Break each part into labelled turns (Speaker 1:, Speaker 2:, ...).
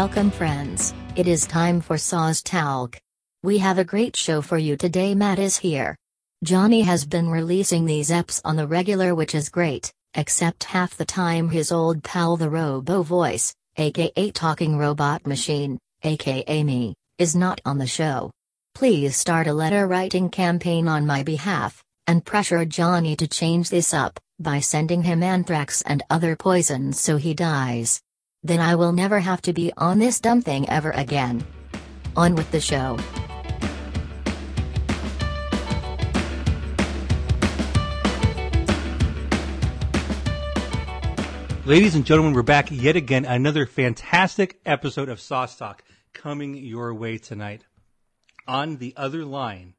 Speaker 1: Welcome, friends. It is time for Sauce Talk. We have a great show for you today. Matt is here. Johnny has been releasing these eps on the regular, which is great, except half the time his old pal, the Robo Voice, aka Talking Robot Machine, aka me, is not on the show. Please start a letter writing campaign on my behalf, and pressure Johnny to change this up, by sending him anthrax and other poisons so he dies. Then I will never have to be on this dumb thing ever again. On with the show.
Speaker 2: Ladies and gentlemen, we're back yet again. Another fantastic episode of Sauce Talk coming your way tonight. On the other line,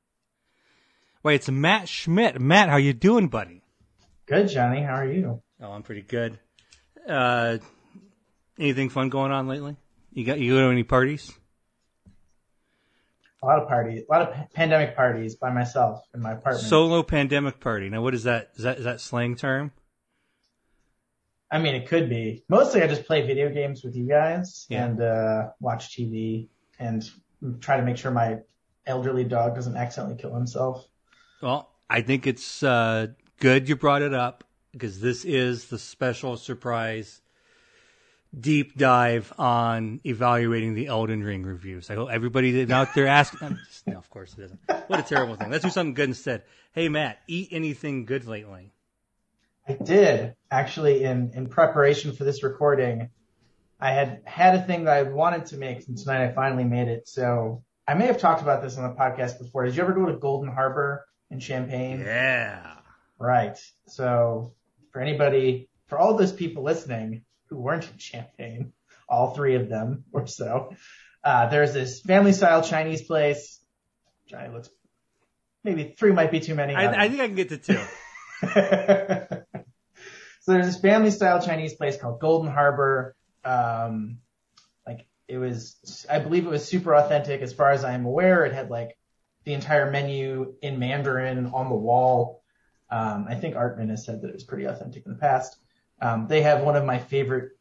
Speaker 2: wait, it's Matt Schmidt. Matt, how you doing, buddy?
Speaker 3: Good, Johnny. How are you?
Speaker 2: Oh, I'm pretty good. Uh, anything fun going on lately? You got you go to any parties?
Speaker 3: A lot of parties, a lot of pandemic parties by myself in my apartment.
Speaker 2: Solo pandemic party. Now, what is that? Is that is that slang term?
Speaker 3: I mean, it could be. Mostly, I just play video games with you guys
Speaker 2: Yeah.
Speaker 3: and uh, watch TV and try to make sure my elderly dog doesn't accidentally kill himself.
Speaker 2: Well, I think it's uh, good you brought it up because this is the special surprise deep dive on evaluating the Elden Ring reviews. I hope everybody out there asking. no, of course it isn't. What a terrible thing. Let's do something good instead. Hey, Matt, eat anything good lately?
Speaker 3: I did actually in in preparation for this recording. I had had a thing that I wanted to make, and tonight I finally made it. So I may have talked about this on the podcast before. Did you ever go to Golden Harbor in Champaign?
Speaker 2: Yeah.
Speaker 3: Right. So for anybody, for all those people listening who weren't in Champaign, all three of them or so, uh, there's this family style Chinese place. Johnny looks, maybe three might be too many.
Speaker 2: I, I think I can get to two.
Speaker 3: so there's this family style Chinese place called Golden Harbor. Um, like it was, I believe it was super authentic as far as I'm aware. It had like the entire menu in Mandarin on the wall. Um, I think Artman has said that it was pretty authentic in the past. Um, they have one of my favorite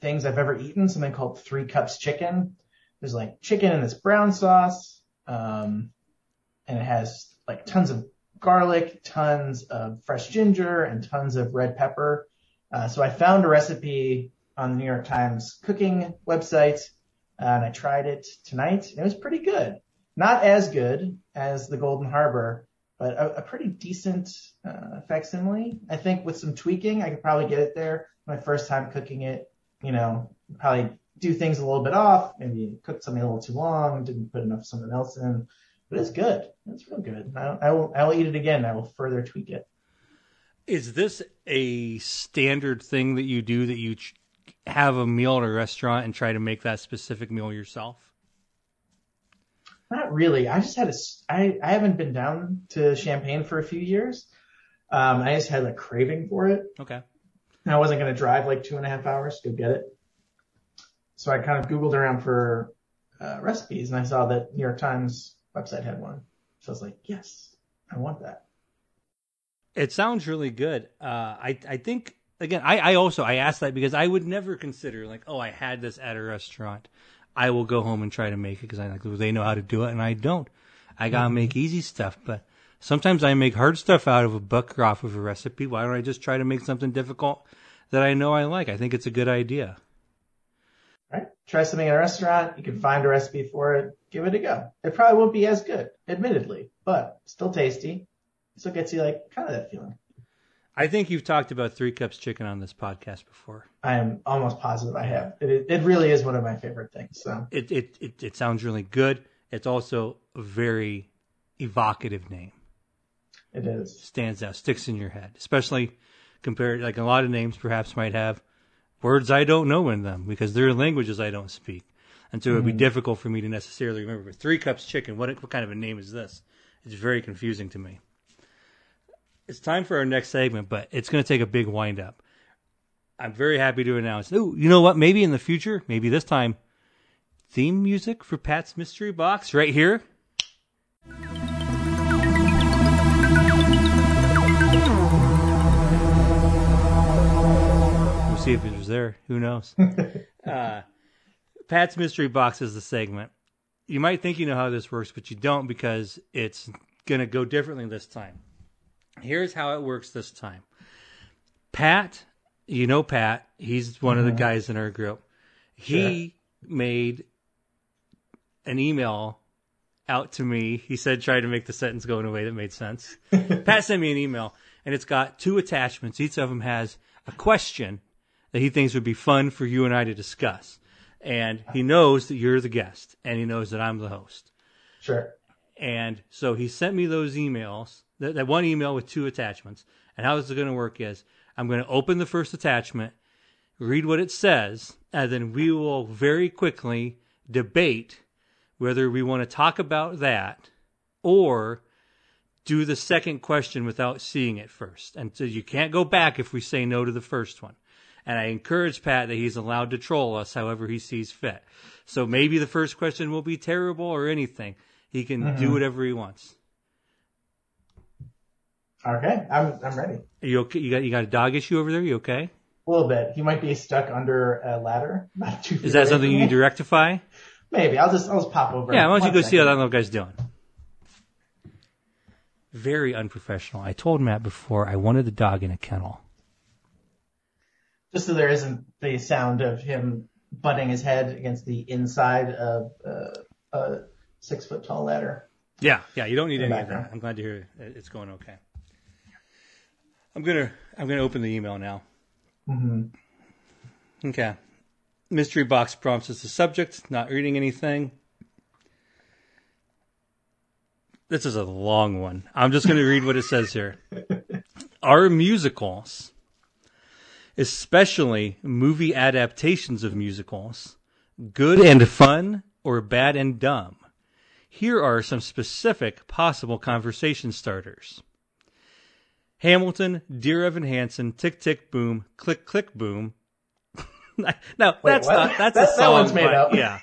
Speaker 3: things I've ever eaten, something called three cups chicken. There's like chicken in this brown sauce. Um, and it has like tons of garlic, tons of fresh ginger, and tons of red pepper. Uh, so I found a recipe on the New York Times cooking website, uh, and I tried it tonight. and It was pretty good. Not as good as the Golden Harbor, but a, a pretty decent uh, facsimile. I think with some tweaking, I could probably get it there. My first time cooking it, you know, probably do things a little bit off. Maybe cooked something a little too long, didn't put enough something else in. But it's good. It's real good. I, I will. I will eat it again. I will further tweak it.
Speaker 2: Is this a standard thing that you do that you ch- have a meal at a restaurant and try to make that specific meal yourself?
Speaker 3: Not really. I just had a. I I haven't been down to Champaign for a few years. Um, I just had a craving for it.
Speaker 2: Okay.
Speaker 3: And I wasn't going to drive like two and a half hours to go get it. So I kind of Googled around for uh, recipes and I saw that New York Times website had one. So I was like, yes, I want that.
Speaker 2: It sounds really good. Uh, I I think again, I, I also I asked that because I would never consider like, oh, I had this at a restaurant. I will go home and try to make it because I like they know how to do it and I don't. I gotta mm-hmm. make easy stuff, but sometimes I make hard stuff out of a book or off of a recipe. Why don't I just try to make something difficult that I know I like? I think it's a good idea.
Speaker 3: Right? Try something at a restaurant. You can find a recipe for it. Give it a go. It probably won't be as good, admittedly, but still tasty. Still gets you like kind of that feeling.
Speaker 2: I think you've talked about three cups chicken on this podcast before.
Speaker 3: I am almost positive I have. It, it really is one of my favorite things. So
Speaker 2: It it it, it sounds really good. It's also a very evocative name.
Speaker 3: it is.
Speaker 2: stands out, sticks in your head, especially compared like a lot of names perhaps might have words I don't know in them because they're languages I don't speak. And so it would be mm-hmm. difficult for me to necessarily remember. But three cups chicken, what what kind of a name is this? It's very confusing to me. It's time for our next segment, but it's going to take a big wind up. I'm very happy to announce. Oh, you know what? Maybe in the future, maybe this time, theme music for Pat's Mystery Box right here. We'll see if it was there. Who knows? uh, Pat's Mystery Box is the segment. You might think you know how this works, but you don't because it's going to go differently this time. Here's how it works this time. Pat, you know Pat, he's one of the mm-hmm. guys in our group. He made an email out to me. He said, try to make the sentence go in a way that made sense. Pat sent me an email, and it's got two attachments. Each of them has a question that he thinks would be fun for you and I to discuss. And he knows that you're the guest, and he knows that I'm the host.
Speaker 3: Sure.
Speaker 2: And so he sent me those emails, that, that one email with two attachments. And how this is going to work is I'm going to open the first attachment, read what it says, and then we will very quickly debate whether we want to talk about that or do the second question without seeing it first. And so you can't go back if we say no to the first one. And I encourage Pat that he's allowed to troll us however he sees fit. So maybe the first question will be terrible or anything. He can do mm-hmm. whatever he wants.
Speaker 3: Okay, I'm I'm ready.
Speaker 2: Are you okay? You got you got a dog issue over there? You okay?
Speaker 3: A little bit. He might be stuck under a ladder.
Speaker 2: Is that something you need to rectify?
Speaker 3: Maybe. I'll just I'll just pop over.
Speaker 2: Yeah, why don't you go see how that little guy's doing? Very unprofessional. I told Matt before I wanted the dog in a kennel.
Speaker 3: Just so there isn't the sound of him butting his head against the inside of uh, a six foot tall ladder.
Speaker 2: Yeah, yeah. You don't need
Speaker 3: In
Speaker 2: any of that.
Speaker 3: background.
Speaker 2: I'm glad to hear it- it's going okay. I'm gonna I'm gonna open the email now.
Speaker 3: hmm
Speaker 2: Okay. Mystery box prompts as the subject. Not reading anything. This is a long one. I'm just going to read what it says here. Are musicals, especially movie adaptations of musicals, good and fun or bad and dumb? Here are some specific possible conversation starters. Hamilton, Dear Evan Hansen, Tick Tick Boom, Click Click Boom. no, that's
Speaker 3: what?
Speaker 2: not. That's
Speaker 3: That-
Speaker 2: a
Speaker 3: that
Speaker 2: song.
Speaker 3: one's made
Speaker 2: by-
Speaker 3: up.
Speaker 2: Yeah,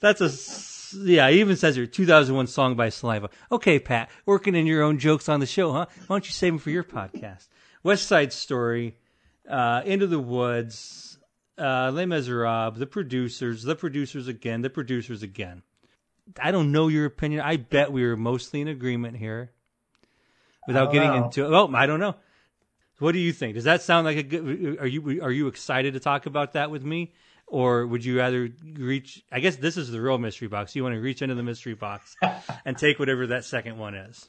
Speaker 2: that's a Yeah, it even says here 2001 song by Saliva. Okay, Pat, working in your own jokes on the show, huh? Why don't you save them for your podcast? West Side Story, uh, Into the Woods, uh, Les Miserables, The Producers, The Producers again, The Producers again. I don't know your opinion. I bet we were mostly in agreement here. Without getting
Speaker 3: know.
Speaker 2: into oh, I don't know. What do you think? Does that sound like a good? Are you are you excited to talk about that with me, or would you rather reach? I guess this is the real mystery box. You want to reach into the mystery box and take whatever that second one is.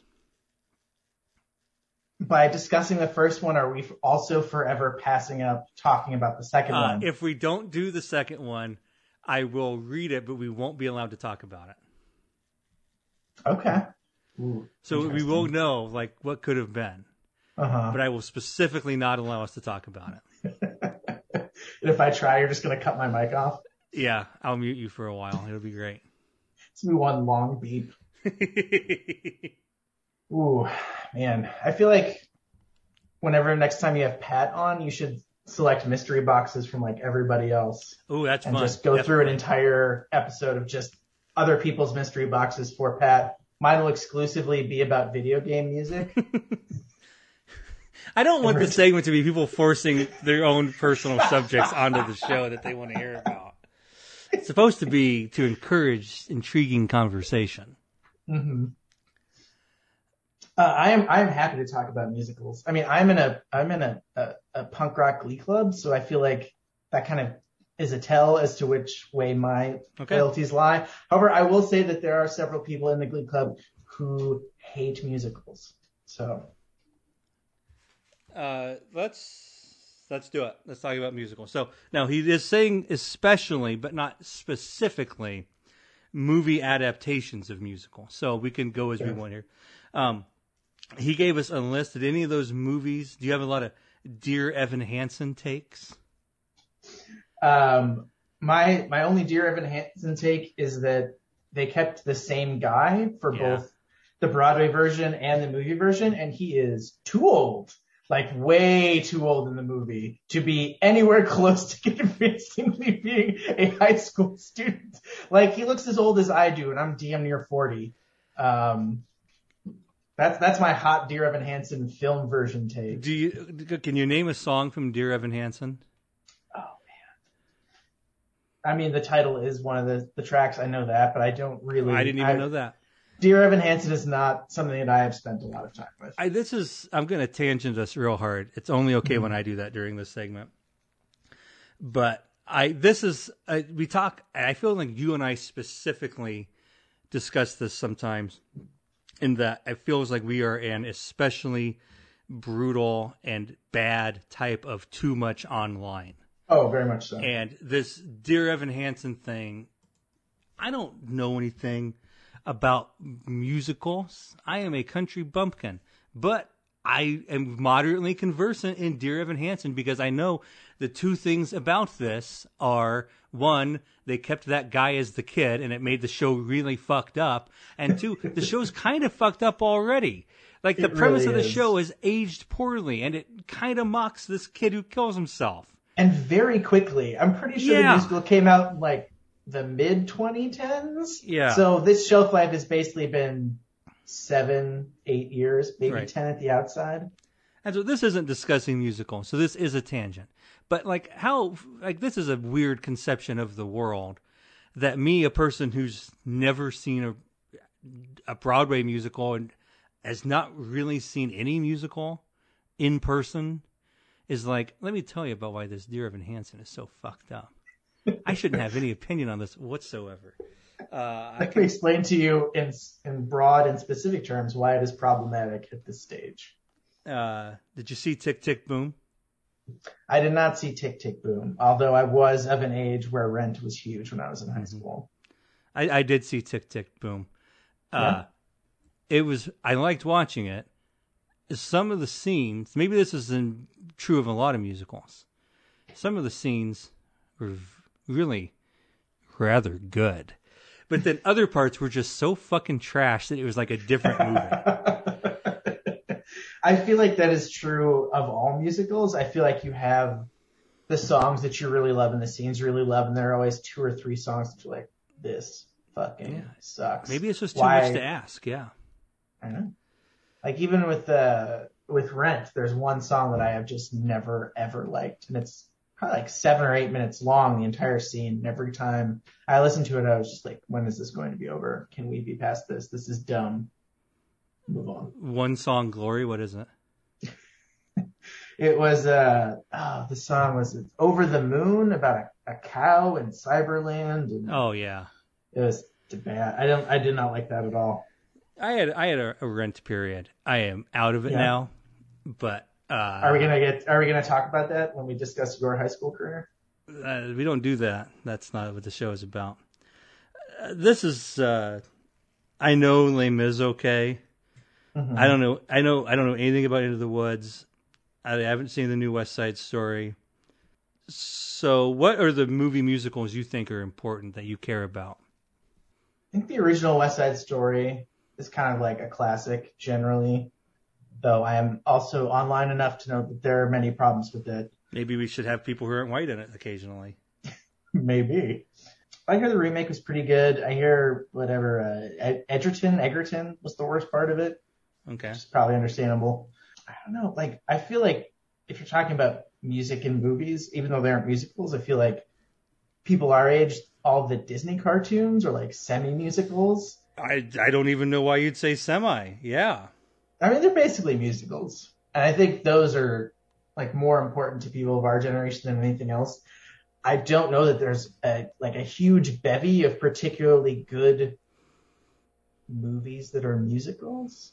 Speaker 3: By discussing the first one, are we also forever passing up talking about the second
Speaker 2: Uh,
Speaker 3: one?
Speaker 2: if we don't do the second one, I will read it, but we won't be allowed to talk about it.
Speaker 3: okay. Ooh,
Speaker 2: So we won't know like what could have been,
Speaker 3: Uh huh.
Speaker 2: but I will specifically not allow us to talk about it.
Speaker 3: And if I try, you're just gonna cut my mic off.
Speaker 2: Yeah, I'll mute you for a while. It'll be great.
Speaker 3: It's gonna be one long beep. Ooh, man. I feel like whenever next time you have Pat on, you should select mystery boxes from like everybody else
Speaker 2: Ooh, that's right.
Speaker 3: and
Speaker 2: fun.
Speaker 3: just go through an entire episode of just other people's mystery boxes for Pat. Mine will exclusively be about video game music.
Speaker 2: I don't want the segment to be people forcing their own personal subjects onto the show that they want to hear about. It's supposed to be to encourage intriguing conversation.
Speaker 3: hmm Uh, I am I am happy to talk about musicals. I mean, I'm in a I'm in a, a, a punk rock glee club, so I feel like that kind of is a tell as to which way my
Speaker 2: Okay.
Speaker 3: loyalties lie. However, I will say that there are several people in the glee club who hate musicals. So
Speaker 2: Uh, let's let's do it. Let's talk about musicals. So now he is saying especially, but not specifically, movie adaptations of musicals. So we can go as we want here. Um, he gave us a list. Did any of those movies? Do you have a lot of Dear Evan Hansen takes?
Speaker 3: Um, my my only Dear Evan Hansen take is that they kept the same guy for
Speaker 2: Yeah.
Speaker 3: both the Broadway version and the movie version, and he is too old, like way too old in the movie to be anywhere close to convincingly being a high school student. Like he looks as old as I do, and I'm damn near forty. Um, that's that's my hot Dear Evan Hansen film version take.
Speaker 2: Do you can you name a song from Dear Evan Hansen?
Speaker 3: I mean, the title is one of the, the tracks. I know that, but I don't really.
Speaker 2: I didn't even know that.
Speaker 3: Dear Evan Hansen is not something that I have spent a lot of time with.
Speaker 2: I, this is I'm going to tangent us real hard. It's only okay
Speaker 3: Mm-hmm.
Speaker 2: when I do that during this segment. But I this is uh, we talk. I feel like you and I specifically discuss this sometimes. In that it feels like we are an especially brutal and bad type of too much online.
Speaker 3: Oh, very much so.
Speaker 2: And this Dear Evan Hansen thing, I don't know anything about musicals. I am a country bumpkin, but I am moderately conversant in Dear Evan Hansen because I know the two things about this are one, they kept that guy as the kid and it made the show really fucked up. And two, the show's kind of fucked up already. Like the
Speaker 3: It
Speaker 2: premise
Speaker 3: really
Speaker 2: of the
Speaker 3: is.
Speaker 2: show is aged poorly and it kind of mocks this kid who kills himself.
Speaker 3: And very quickly. I'm pretty sure
Speaker 2: Yeah.
Speaker 3: the musical came out in like the mid 2010s.
Speaker 2: Yeah.
Speaker 3: So this shelf life has basically been seven, eight years, maybe
Speaker 2: Right.
Speaker 3: 10 at the outside.
Speaker 2: And so this isn't discussing musical, so this is a tangent. But like how like this is a weird conception of the world that me, a person who's never seen a a Broadway musical and has not really seen any musical in person, is like, let me tell you about why this Dear Evan Hansen is so fucked up. I shouldn't have any opinion on this whatsoever. Uh,
Speaker 3: I can explain to you in in broad and specific terms why it is problematic at this stage.
Speaker 2: uh, did you see Tick Tick Boom?
Speaker 3: I did not see Tick Tick Boom, although I was of an age where Rent was huge when I was in high
Speaker 2: Mm-hmm.
Speaker 3: school.
Speaker 2: I, I did see Tick Tick Boom. Uh,
Speaker 3: Yeah?
Speaker 2: It was I liked watching it. Some of the scenes, maybe this is in, true of a lot of musicals. Some of the scenes were really rather good, but then other parts were just so fucking trash that it was like a different movie.
Speaker 3: I feel like that is true of all musicals. I feel like you have the songs that you really love and the scenes you really love, and there are always two or three songs that you're like, this fucking
Speaker 2: Yeah.
Speaker 3: sucks.
Speaker 2: maybe it's just too
Speaker 3: Why-
Speaker 2: much to ask. Yeah.
Speaker 3: I know. Like even with uh with Rent, there's one song that I have just never ever liked, and it's probably like seven or eight minutes long, the entire scene. And every time I listened to it, I was just like, when is this going to be over? Can we be past this? This is dumb. Move on.
Speaker 2: One song, Glory. What is it?
Speaker 3: It was uh oh, the song was Over the Moon about a, a cow in Cyberland, and
Speaker 2: Oh yeah.
Speaker 3: it was bad. I don't I did not like that at all.
Speaker 2: I had I had a, a rent period. I am out of it
Speaker 3: Yeah.
Speaker 2: now, but uh,
Speaker 3: Are we gonna get Are we gonna talk about that when we discuss your high school career?
Speaker 2: Uh, we don't do that. That's not what the show is about. Uh, this is. Uh, I know Les Mis okay.
Speaker 3: Mhm.
Speaker 2: I don't know. I know. I don't know anything about Into the Woods. I haven't seen the new West Side Story. So, what are the movie musicals you think are important that you care about?
Speaker 3: I think the original West Side Story is kind of like a classic generally, though I am also online enough to know that there are many problems with it.
Speaker 2: Maybe we should have people who aren't white in it occasionally.
Speaker 3: Maybe. I hear the remake was pretty good. I hear whatever, uh, Ed- Edgerton, Egerton was the worst part of it.
Speaker 2: Okay.
Speaker 3: is probably understandable. I don't know. Like, I feel like if you're talking about music in movies, even though they aren't musicals, I feel like people our age, all the Disney cartoons are like semi-musicals.
Speaker 2: I I don't even know why you'd say semi. Yeah.
Speaker 3: I mean, they're basically musicals. And I think those are like more important to people of our generation than anything else. I don't know that there's a, like a huge bevy of particularly good movies that are musicals,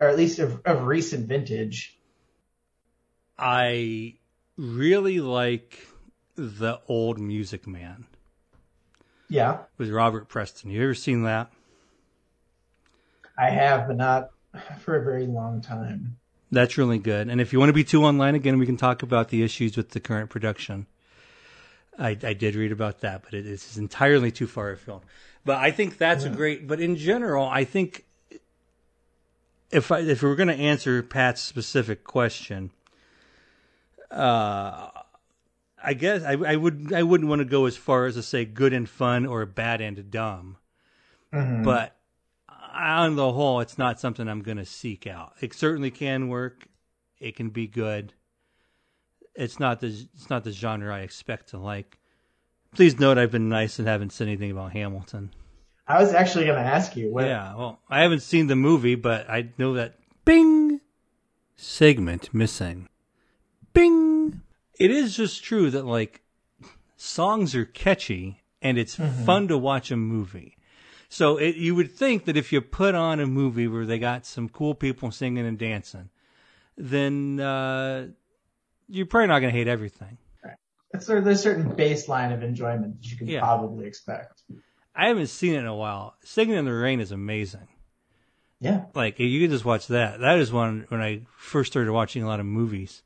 Speaker 3: or at least of, of recent vintage.
Speaker 2: I really like the old Music Man
Speaker 3: Yeah,
Speaker 2: with Robert Preston. You ever seen that?
Speaker 3: I have, but not for a very long time.
Speaker 2: That's really good. And if you want to be too online again, we can talk about the issues with the current production. I, I did read about that, but it is entirely too far afield. But I think that's a great. But in general, I think if I, if we we're going to answer Pat's specific question, uh, I guess I, I would I wouldn't want to go as far as to say good and fun or bad and dumb,
Speaker 3: Mhm.
Speaker 2: but on the whole, it's not something I'm going to seek out. It certainly can work. It can be good. It's not the it's not the genre I expect to like, Please note I've been nice and haven't said anything about Hamilton.
Speaker 3: I was actually going to ask you. What,
Speaker 2: Yeah, well, I haven't seen the movie, but I know that Bing segment missing. Bing. It is just true that like songs are catchy and it's mm-hmm. fun to watch a movie. So it, you would think that if you put on a movie where they got some cool people singing and dancing, then uh, you're probably not going to hate everything.
Speaker 3: Sort of, there's a certain baseline of enjoyment that you can
Speaker 2: Yeah.
Speaker 3: probably expect.
Speaker 2: I haven't seen it in a while. Singing in the Rain is amazing.
Speaker 3: Yeah.
Speaker 2: like you can just watch that. That is one when I first started watching a lot of movies,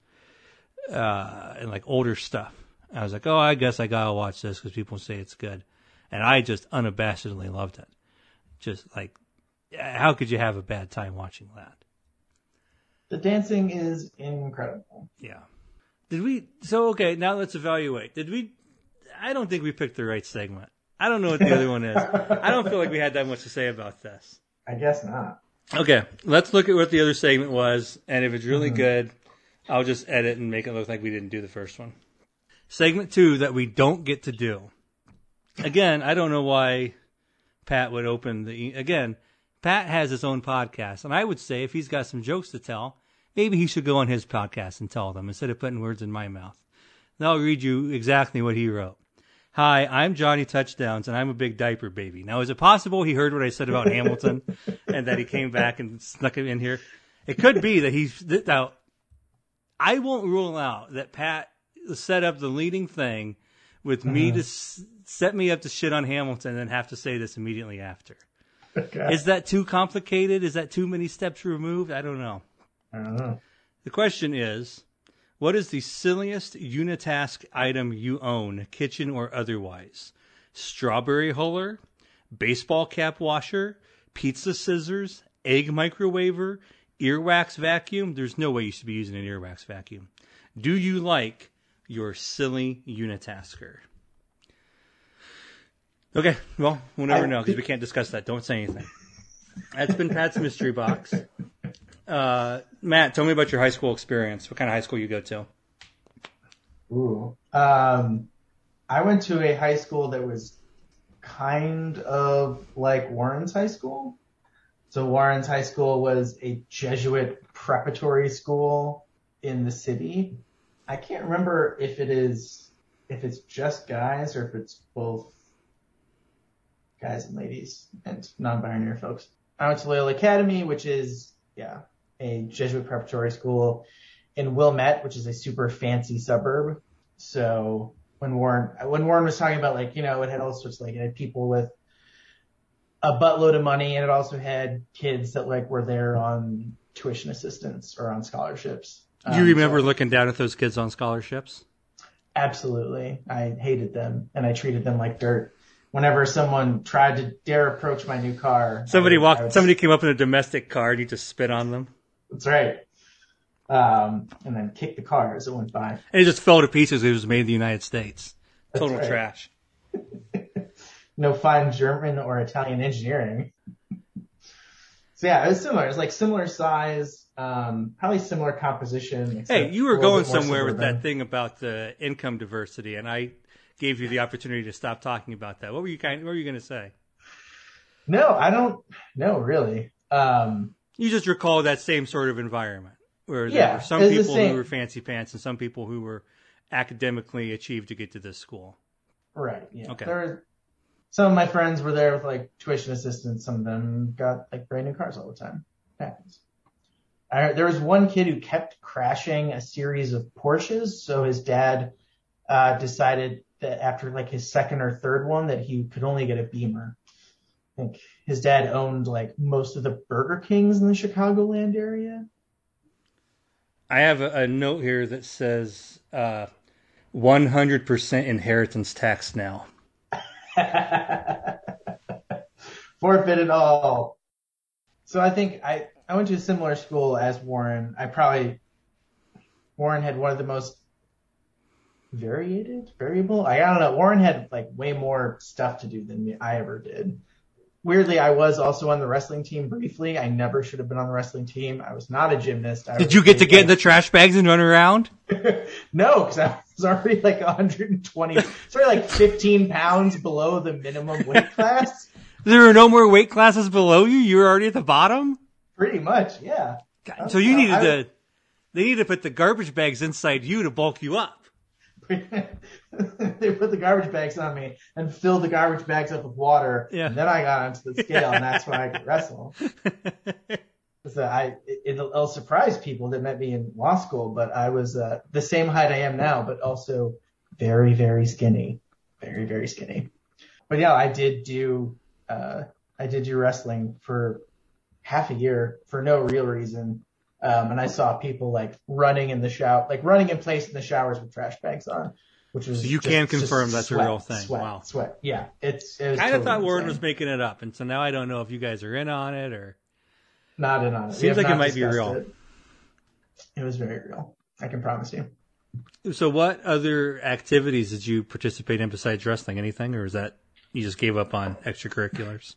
Speaker 2: uh, and like older stuff. I was like, oh, I guess I gotta watch this because people say it's good, and I just unabashedly loved it. Just like, how could you have a bad time watching that?
Speaker 3: The dancing is incredible.
Speaker 2: Yeah. Did we? So okay, now let's evaluate. Did we? I don't think we picked the right segment. I don't know what the other one is. I don't feel like we had that much to say about this.
Speaker 3: I guess not.
Speaker 2: Okay, let's look at what the other segment was, and if it's really mm-hmm. good, I'll just edit and make it look like we didn't do the first one. Segment two that we don't get to do. Again, I don't know why Pat would open the. Again, Pat has his own podcast, and I would say if he's got some jokes to tell, maybe he should go on his podcast and tell them instead of putting words in my mouth. Now I'll read you exactly what he wrote. Hi, I'm Johnny Touchdowns, and I'm a big diaper baby. Now, is it possible he heard what I said about Hamilton and that he came back and snuck it in here? It could be that he's that- now. I won't rule out that Pat set up the leading thing with me uh-huh. to s- set me up to shit on Hamilton and then have to say this immediately after.
Speaker 3: Okay.
Speaker 2: Is that too complicated? Is that too many steps removed? I don't know.
Speaker 3: I don't know.
Speaker 2: The question is, what is the silliest unitask item you own, kitchen or otherwise? Strawberry huller, baseball cap washer, pizza scissors, egg microwaver, earwax vacuum. There's no way you should be using an earwax vacuum. Do you like your silly unitasker? Okay, well, we'll never know because we can't discuss that. Don't say anything. That's been Pat's mystery box. Uh, Matt, tell me about your high school experience. What kind of high school you go to?
Speaker 3: Ooh. Um, I went to a high school that was kind of like Warren's high school. So Warren's high school was a Jesuit preparatory school in the city. I can't remember if it is, if it's just guys or if it's both guys and ladies and non-binary folks. I went to Loyola Academy, which is, yeah, a Jesuit preparatory school in Wilmette, which is a super fancy suburb. So when Warren, when Warren was talking about like, you know, it had all sorts of like, it had people with a buttload of money and it also had kids that like were there on tuition assistance or on scholarships.
Speaker 2: Do you
Speaker 3: Um,
Speaker 2: remember
Speaker 3: so-
Speaker 2: looking down at those kids on scholarships?
Speaker 3: Absolutely. I hated them and I treated them like dirt. Whenever someone tried to dare approach my new car.
Speaker 2: Somebody walked.
Speaker 3: would-
Speaker 2: Somebody came up in a domestic car and you just spit on them,
Speaker 3: That's right. Um, and then kicked the car as it went by.
Speaker 2: and it just fell to pieces. It was made in the United States.
Speaker 3: That's
Speaker 2: Total
Speaker 3: right.
Speaker 2: trash.
Speaker 3: no fine German or Italian engineering. so yeah, it was similar. It was like similar size, um, probably similar composition.
Speaker 2: Hey, you were going somewhere with that thing about the income diversity, and I gave you the opportunity to stop talking about that. What were you kind? What were you going to say?
Speaker 3: No, I don't. No, really. Um,
Speaker 2: You just recall that same sort of environment where there
Speaker 3: Yeah,
Speaker 2: were some people who were fancy pants and some people who were academically achieved to get to this school.
Speaker 3: right. Yeah.
Speaker 2: Okay.
Speaker 3: There were, some of my friends were there with like tuition assistance. Some of them got like brand new cars all the time. Happens. There was one kid who kept crashing a series of Porsches, so his dad uh, decided that after like his second or third one that he could only get a Beamer. I think his dad owned like most of the Burger Kings in the Chicagoland area.
Speaker 2: I have a, a note here that says uh, 100% inheritance tax now.
Speaker 3: Forfeit it all. So I think I, I went to a similar school as Warren. I probably, Warren had one of the most variated, variable. I, I don't know. Warren had like way more stuff to do than me, I ever did. Weirdly, I was also on the wrestling team briefly. I never should have been on the wrestling team. I was not a gymnast. I
Speaker 2: Did you get to get in the trash bags and run around?
Speaker 3: No, because I was already like 120, sorry, like 15 pounds below the minimum weight class.
Speaker 2: There are no more weight classes below you. You were already at the bottom.
Speaker 3: Pretty much, yeah.
Speaker 2: God, so you needed
Speaker 3: I-
Speaker 2: to. They needed to put the garbage bags inside you to bulk you up.
Speaker 3: they put the garbage bags on me and filled the garbage bags up with water.
Speaker 2: Yeah.
Speaker 3: And then I got onto the scale, and that's when I could wrestle. So I, it, it'll, it'll surprise people that met me in law school, but I was uh, the same height I am now, but also very, very skinny, very, very skinny. But yeah, I did do, uh, I did do wrestling for half a year for no real reason. Um, and I saw people like running in the shower, like running in place in the showers with trash bags on, which was
Speaker 2: So you
Speaker 3: just-
Speaker 2: can confirm that's a real thing.
Speaker 3: Sweat,
Speaker 2: Wow.
Speaker 3: sweat. Yeah, it's. It was
Speaker 2: kind of thought Warren was making it up, and so now I don't know if you guys are in on it or.
Speaker 3: Not in on it.
Speaker 2: Seems like it might be real.
Speaker 3: It. It was very real. I can promise you.
Speaker 2: So, what other activities did you participate in besides wrestling? Anything, or is that you just gave up on extracurriculars?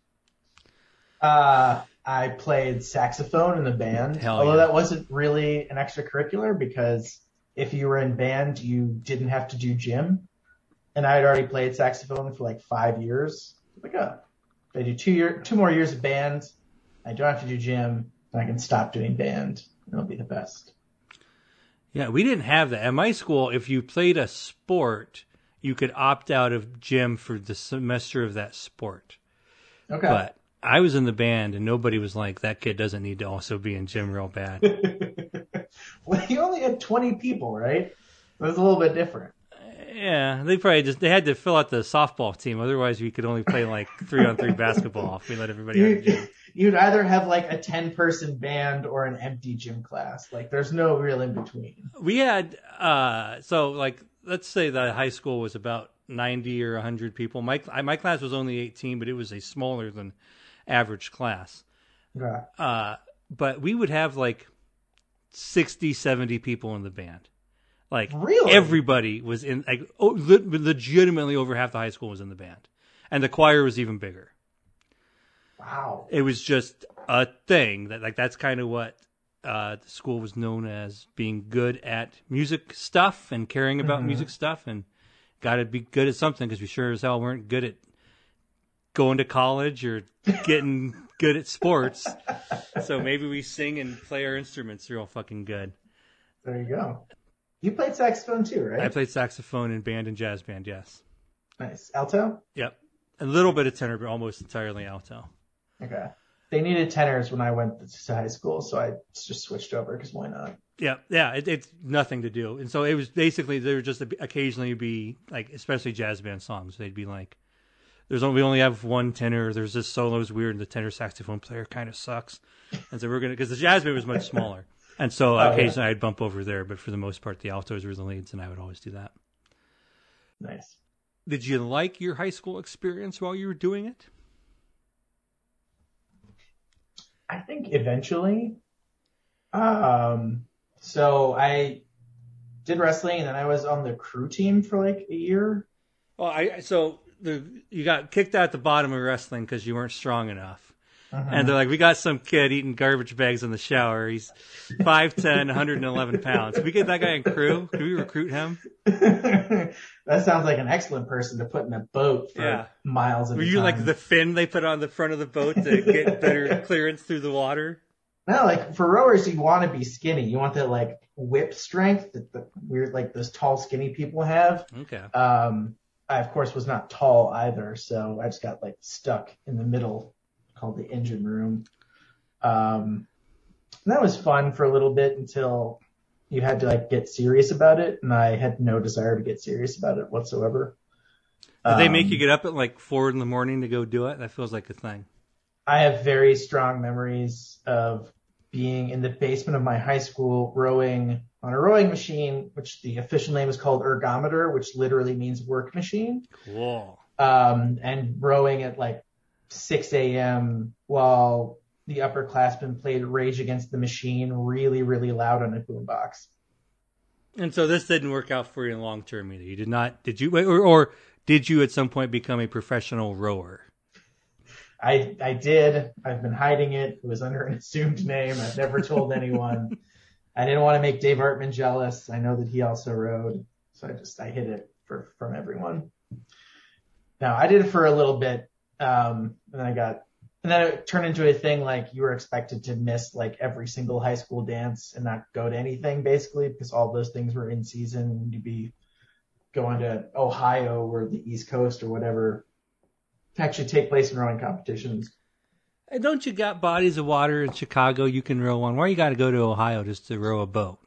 Speaker 3: Uh, I played saxophone in the band,
Speaker 2: Hell
Speaker 3: although
Speaker 2: yeah.
Speaker 3: that wasn't really an extracurricular because if you were in band, you didn't have to do gym. And I had already played saxophone for like five years. Like, oh, if I do two year, two more years of band, I don't have to do gym, and I can stop doing band. It'll be the best.
Speaker 2: Yeah, we didn't have that at my school. If you played a sport, you could opt out of gym for the semester of that sport.
Speaker 3: Okay.
Speaker 2: But I was in the band, and nobody was like, "That kid doesn't need to also be in gym real bad."
Speaker 3: well, you only had 20 people, right? It was a little bit different.
Speaker 2: yeah, they probably just they had to fill out the softball team. Otherwise, we could only play like three on three basketball if we let everybody out
Speaker 3: You,
Speaker 2: gym.
Speaker 3: you'd either have like a 10 person band or an empty gym class. Like there's no real in between.
Speaker 2: We had uh so like let's say that high school was about 90 or 100 people. My my class was only 18, but it was a smaller than average class. Uh but we would have like 60 70 people in the band. Like
Speaker 3: Really?
Speaker 2: everybody was in like oh, le- legitimately over half the high school was in the band. And the choir was even bigger.
Speaker 3: Wow.
Speaker 2: It was just a thing that like that's kind of what uh, the school was known as being good at music stuff and caring about
Speaker 3: Mhm.
Speaker 2: music stuff and got to be good at something because we sure as hell weren't good at going to college or getting good at sports. So maybe we sing and play our instruments real fucking good.
Speaker 3: There you go. You played saxophone too, right?
Speaker 2: I played saxophone in band and jazz band, yes.
Speaker 3: nice. Alto?
Speaker 2: Yep. A little bit of tenor, but almost entirely alto.
Speaker 3: Okay. They needed tenors when I went to high school, so I just switched over because why not?
Speaker 2: Yeah, yeah, it, it's nothing to do, and so it was basically there would just occasionally be like, especially jazz band songs, they'd be like, "There's only we only have one tenor. There's this solo is weird, and the tenor saxophone player kind of sucks," and so we're gonna because the jazz band was much smaller, and so
Speaker 3: Oh, yeah.
Speaker 2: occasionally I'd bump over there, but for the most part, the altos were the leads, and I would always do that.
Speaker 3: Nice.
Speaker 2: Did you like your high school experience while you were doing it?
Speaker 3: I think eventually. Um, so I did wrestling and then I was on the crew team for like a year.
Speaker 2: Well, I so the you got kicked out the bottom of wrestling because you weren't strong enough. And they're like, we got some kid eating garbage bags in the shower. He's 5'10", 111 pounds. Can we get that guy in crew? Can we recruit him?
Speaker 3: that sounds like an excellent person to put in a boat for
Speaker 2: Yeah.
Speaker 3: miles
Speaker 2: Were you
Speaker 3: time.
Speaker 2: like the fin they put on the front of the boat to get better clearance through the water?
Speaker 3: No, like for rowers, you want to be skinny. You want that like whip strength that the weird, like those tall, skinny people have.
Speaker 2: Okay.
Speaker 3: Um, I of course was not tall either, so I just got like stuck in the middle, called the engine room. Um, and that was fun for a little bit until you had to like get serious about it, and I had no desire to get serious about it whatsoever.
Speaker 2: Did they make
Speaker 3: Um,
Speaker 2: you get up at like four in the morning to go do it? That feels like a thing.
Speaker 3: I have very strong memories of being in the basement of my high school rowing on a rowing machine, which the official name is called ergometer, which literally means work machine.
Speaker 2: Cool.
Speaker 3: Um, and rowing at like 6 a.m. while the upperclassmen played Rage Against the Machine really, really loud on a boombox.
Speaker 2: And so this didn't work out for you in long term either. You did not. Did you? Or, or did you at some point become a professional rower?
Speaker 3: I, I did. I've been hiding it. It was under an assumed name. I've never told anyone. I didn't want to make Dave Artman jealous. I know that he also rode, so I just I hid it for from everyone. Now I did it for a little bit, um, and then I got, and then it turned into a thing like you were expected to miss like every single high school dance and not go to anything basically because all those things were in season. You'd be going to Ohio or the East Coast or whatever to actually take place in rowing competitions.
Speaker 2: Don't you got bodies of water in Chicago you can row on? Why you got to go to Ohio just to row a boat?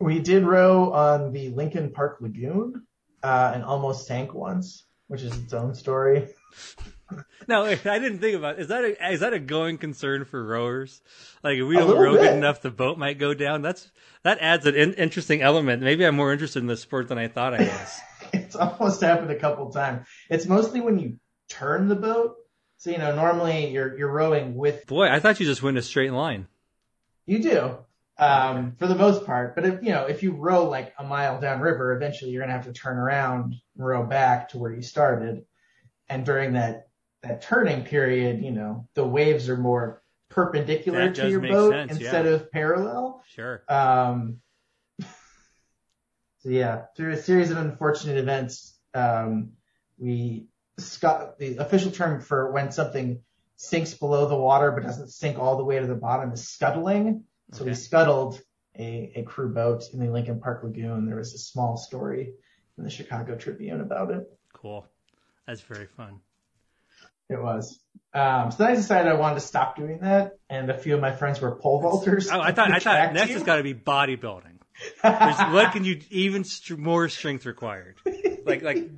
Speaker 3: We did row on the Lincoln Park Lagoon uh, and almost sank once, which is its own story.
Speaker 2: No, I didn't think about. Is that a, is that a going concern for rowers? Like if we don't row
Speaker 3: bit.
Speaker 2: good enough, the boat might go down. That's that adds an in, interesting element. Maybe I'm more interested in the sport than I thought I was.
Speaker 3: It's almost happened a couple times. It's mostly when you turn the boat. So you know, normally you're you're rowing with
Speaker 2: Boy, I thought you just went a straight line.
Speaker 3: you do um, for the most part. But if you know if you row like a mile downriver, eventually you're gonna have to turn around and row back to where you started. And during that that turning period, you know, the waves are more perpendicular
Speaker 2: That
Speaker 3: to your boat
Speaker 2: sense,
Speaker 3: instead
Speaker 2: yeah.
Speaker 3: of parallel.
Speaker 2: Sure.
Speaker 3: Um, so yeah, through a series of unfortunate events, um, we the official term for when something sinks below the water but doesn't sink all the way to the bottom is scuttling. So we scuttled a, a crew boat in the Lincoln Park Lagoon. There was a small story in the Chicago Tribune about it.
Speaker 2: Cool. That's very fun.
Speaker 3: It was. Um, so then I decided I wanted to stop doing that, and a few of my friends were pole vaulters.
Speaker 2: Oh, I thought I thought
Speaker 3: track
Speaker 2: next has got to be bodybuilding. What can you even more strength required? Like like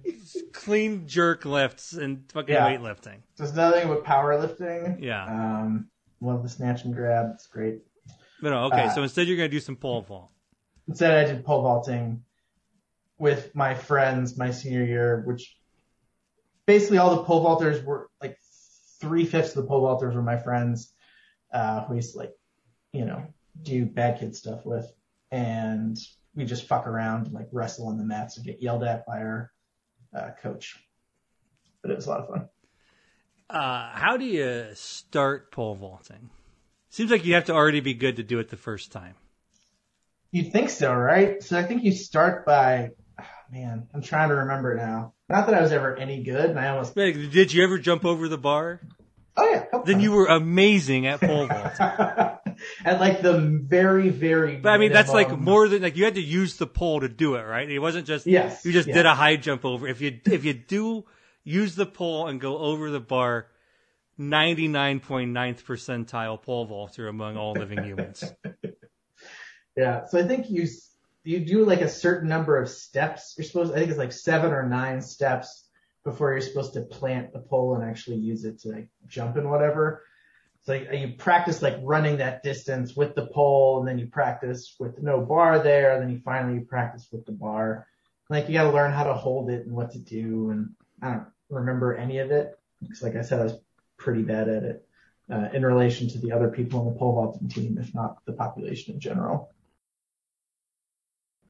Speaker 2: clean jerk lifts and fucking
Speaker 3: Yeah.
Speaker 2: weightlifting.
Speaker 3: There's nothing but powerlifting.
Speaker 2: Yeah.
Speaker 3: Um, love the snatch and grab. It's great.
Speaker 2: But no, okay.
Speaker 3: Uh,
Speaker 2: so instead, you're gonna do some pole vault.
Speaker 3: Instead, I did pole vaulting with my friends my senior year, which basically all the pole vaulters were like three fifths of the pole vaulters were my friends, uh, who I used to like, you know, do bad kid stuff with. And we just fuck around and like wrestle on the mats and get yelled at by our uh, coach. But it was a lot of fun.
Speaker 2: Uh, how do you start pole vaulting? Seems like you have to already be good to do it the first time.
Speaker 3: You'd think so, right? So I think you start by, ah, man, I'm trying to remember now. Not that I was ever any good, and I almost,
Speaker 2: Did you ever jump over the bar?
Speaker 3: oh yeah,
Speaker 2: Then
Speaker 3: times.
Speaker 2: you were amazing at pole vaulting.
Speaker 3: At like the very, very.
Speaker 2: But I mean, that's like more than like you had to use the pole to do it, right? It wasn't just
Speaker 3: Yes.
Speaker 2: you just
Speaker 3: yes.
Speaker 2: did a high jump over. If you if you do use the pole and go over the bar, ninety nine point ninth percentile pole vaulter among all living humans.
Speaker 3: Yeah. So I think you you do like a certain number of steps. You're supposed. I think it's like seven or nine steps before you're supposed to plant the pole and actually use it to like jump and whatever. So you practice like running that distance with the pole, and then you practice with no bar there, and then you finally practice with the bar. Like you got to learn how to hold it and what to do, and I don't remember any of it because, like I said, I was pretty bad at it uh, in relation to the other people on the pole vaulting team, if not the population in general.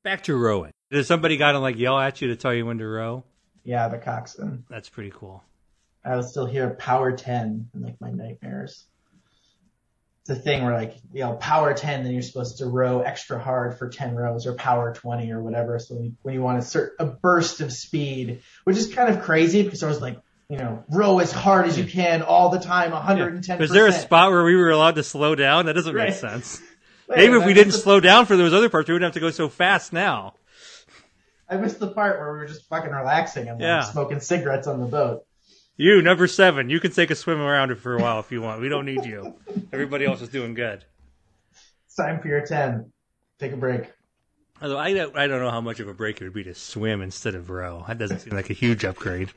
Speaker 2: Back to rowing. Does somebody got to like yell at you to tell you when to row?
Speaker 3: Yeah, the coxswain.
Speaker 2: That's pretty cool.
Speaker 3: I would still hear power 10 in like my nightmares. It's a thing where like, you know, power 10, then you're supposed to row extra hard for 10 rows or power 20 or whatever. So when you, when you want a cert, a burst of speed, which is kind of crazy because I was like, you know, row as hard as you can all the time, 110%.
Speaker 2: Was there a spot where we were allowed to slow down? That doesn't
Speaker 3: Right.
Speaker 2: make sense.
Speaker 3: Wait,
Speaker 2: Maybe if we didn't
Speaker 3: the-
Speaker 2: slow down for those other parts, we wouldn't have to go so fast now.
Speaker 3: I missed the part where we were just fucking relaxing and like
Speaker 2: Yeah.
Speaker 3: smoking cigarettes on the boat.
Speaker 2: You, number seven, you can take a swim around it for a while if you want. We don't need you. Everybody else is doing good.
Speaker 3: It's time for your 10. Take a break.
Speaker 2: Although I don't, I don't know how much of a break it would be to swim instead of row. That doesn't seem like a huge upgrade.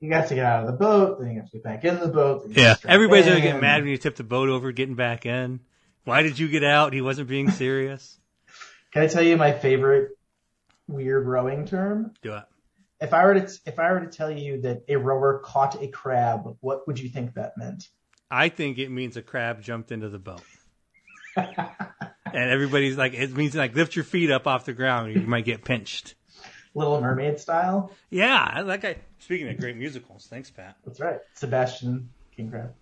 Speaker 3: You got to get out of the boat, then you have to get back in the boat.
Speaker 2: Yeah, everybody's gonna get mad when you tip the boat over, getting back in. Why did you get out? He wasn't being serious.
Speaker 3: Can I tell you my favorite weird rowing term?
Speaker 2: Do it.
Speaker 3: If I were to if I were to tell you that a rower caught a crab, what would you think that meant?
Speaker 2: I think it means a crab jumped into the boat. and everybody's like, it means like lift your feet up off the ground, you might get pinched.
Speaker 3: Little Mermaid style.
Speaker 2: Yeah, that guy. Speaking of great musicals, thanks, Pat.
Speaker 3: That's right. Sebastian King Crab.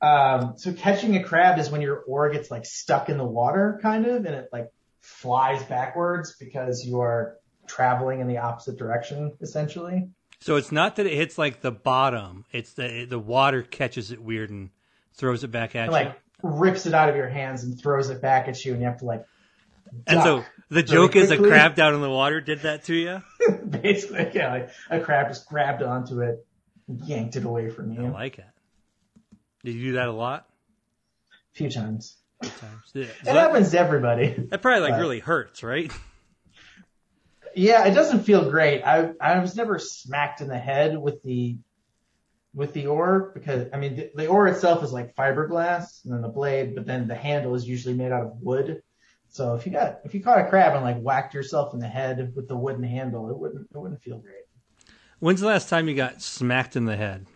Speaker 3: Um, so catching a crab is when your oar gets like stuck in the water kind of and it like flies backwards because you are traveling in the opposite direction essentially.
Speaker 2: So it's not that it hits like the bottom; it's the the water catches it weird and throws it back at
Speaker 3: It,
Speaker 2: you.
Speaker 3: like rips it out of your hands and throws it back at you and you have to like
Speaker 2: And so the
Speaker 3: really
Speaker 2: joke is a crab down in the water did that to you.
Speaker 3: basically yeah like a crab just grabbed onto it and yanked it away from you
Speaker 2: I like it. Did you do that a lot?
Speaker 3: a few times.
Speaker 2: Times. Yeah.
Speaker 3: It
Speaker 2: that,
Speaker 3: happens to everybody.
Speaker 2: that probably like
Speaker 3: but-
Speaker 2: really hurts, right?
Speaker 3: Yeah, it doesn't feel great. I I was never smacked in the head with the with the oar because I mean the, the oar itself is like fiberglass and then the blade, but then the handle is usually made out of wood. So if you got if you caught a crab and like whacked yourself in the head with the wooden handle, it wouldn't it wouldn't feel great.
Speaker 2: When's the last time you got smacked in the head?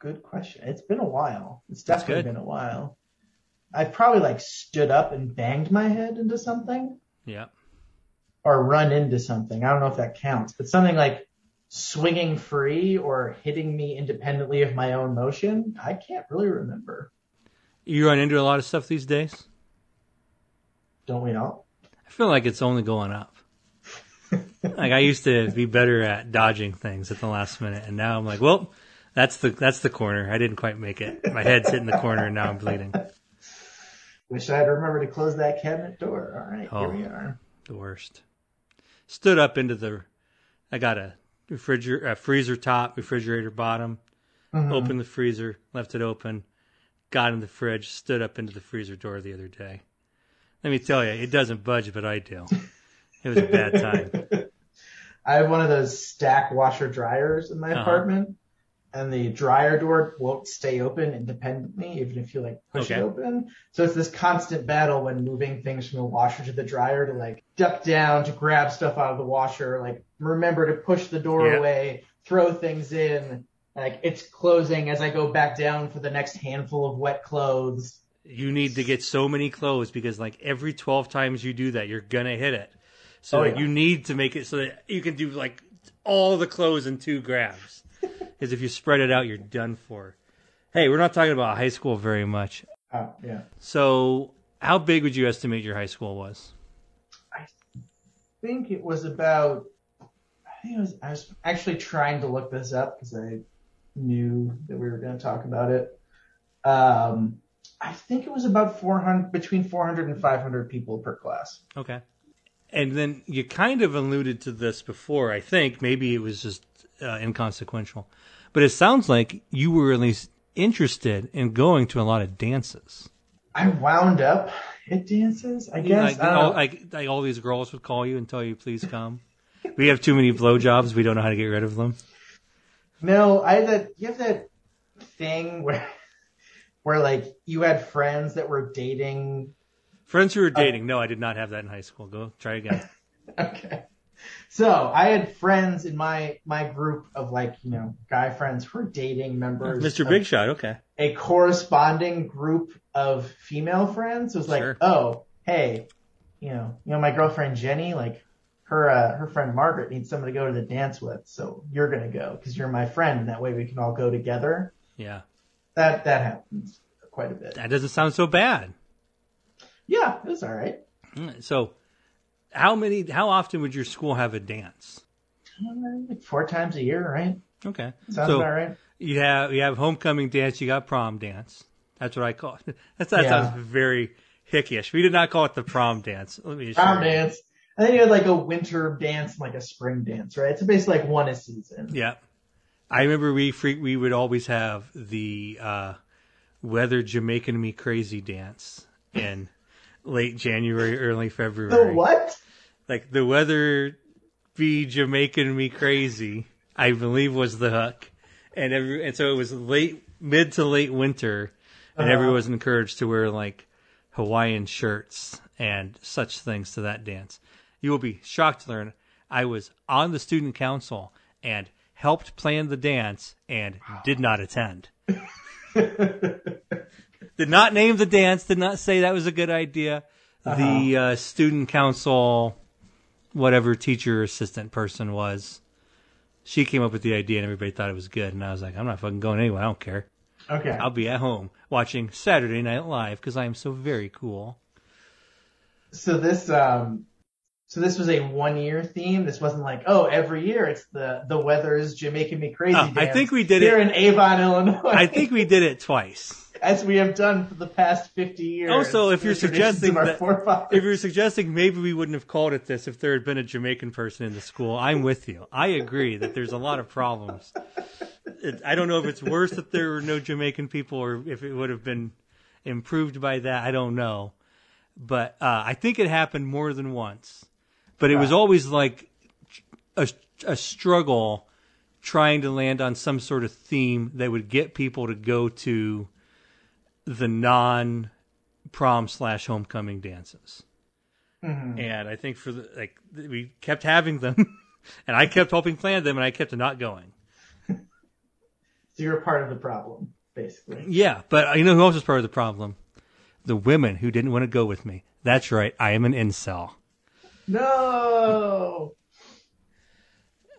Speaker 3: Good question. It's been a while. It's definitely been a while. I probably like stood up and banged my head into something.
Speaker 2: Yeah.
Speaker 3: or run into something. I don't know if that counts, but something like swinging free or hitting me independently of my own motion, I can't really remember.
Speaker 2: You run into a lot of stuff these days.
Speaker 3: Don't we all?
Speaker 2: I feel like it's only going up. like I used to be better at dodging things at the last minute, and now I'm like, well, that's the that's the corner. I didn't quite make it. My head's hitting the corner, and now I'm bleeding.
Speaker 3: Wish I'd remember to close that cabinet door. All right,
Speaker 2: Oh.
Speaker 3: here we are.
Speaker 2: The worst. Stood up into the. I got a refrigerator, a freezer top, refrigerator bottom.
Speaker 3: Mhm.
Speaker 2: Opened the freezer, left it open. Got in the fridge, stood up into the freezer door the other day. Let me tell you, it doesn't budge, but I do. It was a bad time.
Speaker 3: I have one of those stack washer dryers in my
Speaker 2: Uh-huh.
Speaker 3: apartment, and the dryer door won't stay open independently, even if you like push
Speaker 2: Okay.
Speaker 3: it open. So it's this constant battle when moving things from the washer to the dryer to like duck down to grab stuff out of the washer, like remember to push the door away, throw things in. Like it's closing as I go back down for the next handful of wet clothes.
Speaker 2: you need to get so many clothes because like every 12 times you do that you're gonna hit it so
Speaker 3: Oh, yeah.
Speaker 2: you need to make it so that you can do like all the clothes in two grabs because if you spread it out you're done for hey we're not talking about high school very much
Speaker 3: Oh, yeah.
Speaker 2: so how big would you estimate your high school was
Speaker 3: I think it was about. I think it was. I was actually trying to look this up because I knew that we were going to talk about it. Um, I think it was about 400, between 400 and 500 people per class.
Speaker 2: okay and then you kind of alluded to this before i think maybe it was just uh, inconsequential but it sounds like you were at least interested in going to a lot of dances
Speaker 3: I wound up at dances. I guess.
Speaker 2: Like
Speaker 3: I
Speaker 2: all, like, like all these girls would call you and tell you, please come. We have too many blowjobs. We don't know how to get rid of them.
Speaker 3: No, I had that. You have that thing where, where like you had friends that were dating
Speaker 2: Friends who were dating. No, I did not have that in high school. Go try again.
Speaker 3: Okay. So I had friends in my my group of like you know guy friends who were dating members.
Speaker 2: Mr. Big Shot. Okay.
Speaker 3: A corresponding group of female friends. Was like,
Speaker 2: Sure.
Speaker 3: oh, hey, you know, you know, my girlfriend Jenny, like her uh, her friend Margaret needs someone to go to the dance with, so you're gonna go because you're my friend, and that way we can all go together.
Speaker 2: Yeah.
Speaker 3: That that happens quite a bit.
Speaker 2: That doesn't sound so bad.
Speaker 3: Yeah, it was all right.
Speaker 2: Mm, So, how many, how often would your school have a dance?
Speaker 3: Uh, Like four times a year, right?
Speaker 2: Okay.
Speaker 3: Sounds
Speaker 2: so
Speaker 3: about right.
Speaker 2: you have, you have homecoming dance. You got prom dance. That's what I call it. That's, that
Speaker 3: Yeah.
Speaker 2: sounds very hickish. We did not call it the prom dance. Let me
Speaker 3: prom
Speaker 2: you.
Speaker 3: dance. And then you had like a winter dance and like a spring dance, right? So basically like one a season.
Speaker 2: Yeah. I remember we we would always have the uh, weather Jamaican me crazy dance in late January, early February.
Speaker 3: The what?
Speaker 2: Like the weather be Jamaican me crazy, I believe was the hook. And every and so it was late mid to late winter and
Speaker 3: Uh-huh.
Speaker 2: everyone was encouraged to wear like Hawaiian shirts and such things to that dance. You will be shocked to learn I was on the student council and helped plan the dance and did not attend. did not name the dance, did not say that was a good idea. The uh, student council, whatever teacher assistant person was, She came up with the idea, and everybody thought it was good. And I was like, I'm not fucking going anywhere. I don't care.
Speaker 3: Okay.
Speaker 2: I'll be at home watching Saturday Night Live because I am so very cool.
Speaker 3: So this um so this was a one year theme. This wasn't like, oh, every year it's the the weather's Jamaican me crazy.
Speaker 2: Oh, I think we did
Speaker 3: here
Speaker 2: it- here
Speaker 3: in Avon, Illinois.
Speaker 2: I think we did it twice.
Speaker 3: as we have done for the past fifty years.
Speaker 2: Also, if you're suggesting that- If you're suggesting maybe we wouldn't have called it this if there had been a Jamaican person in the school, I'm with you. I agree that there's a lot of problems. It, I don't know if it's worse that there were no Jamaican people or if it would have been improved by that. I don't know. But uh, I think it happened more than once. But it was always like a, a struggle trying to land on some sort of theme that would get people to go to the non prom slash homecoming dances. Mm-hmm. And I think for the like we kept having them, and I kept helping plan them, and I kept not going.
Speaker 3: so you're part of the problem, basically.
Speaker 2: Yeah, but you know who else is part of the problem? The women who didn't want to go with me. That's right, I am an incel.
Speaker 3: No.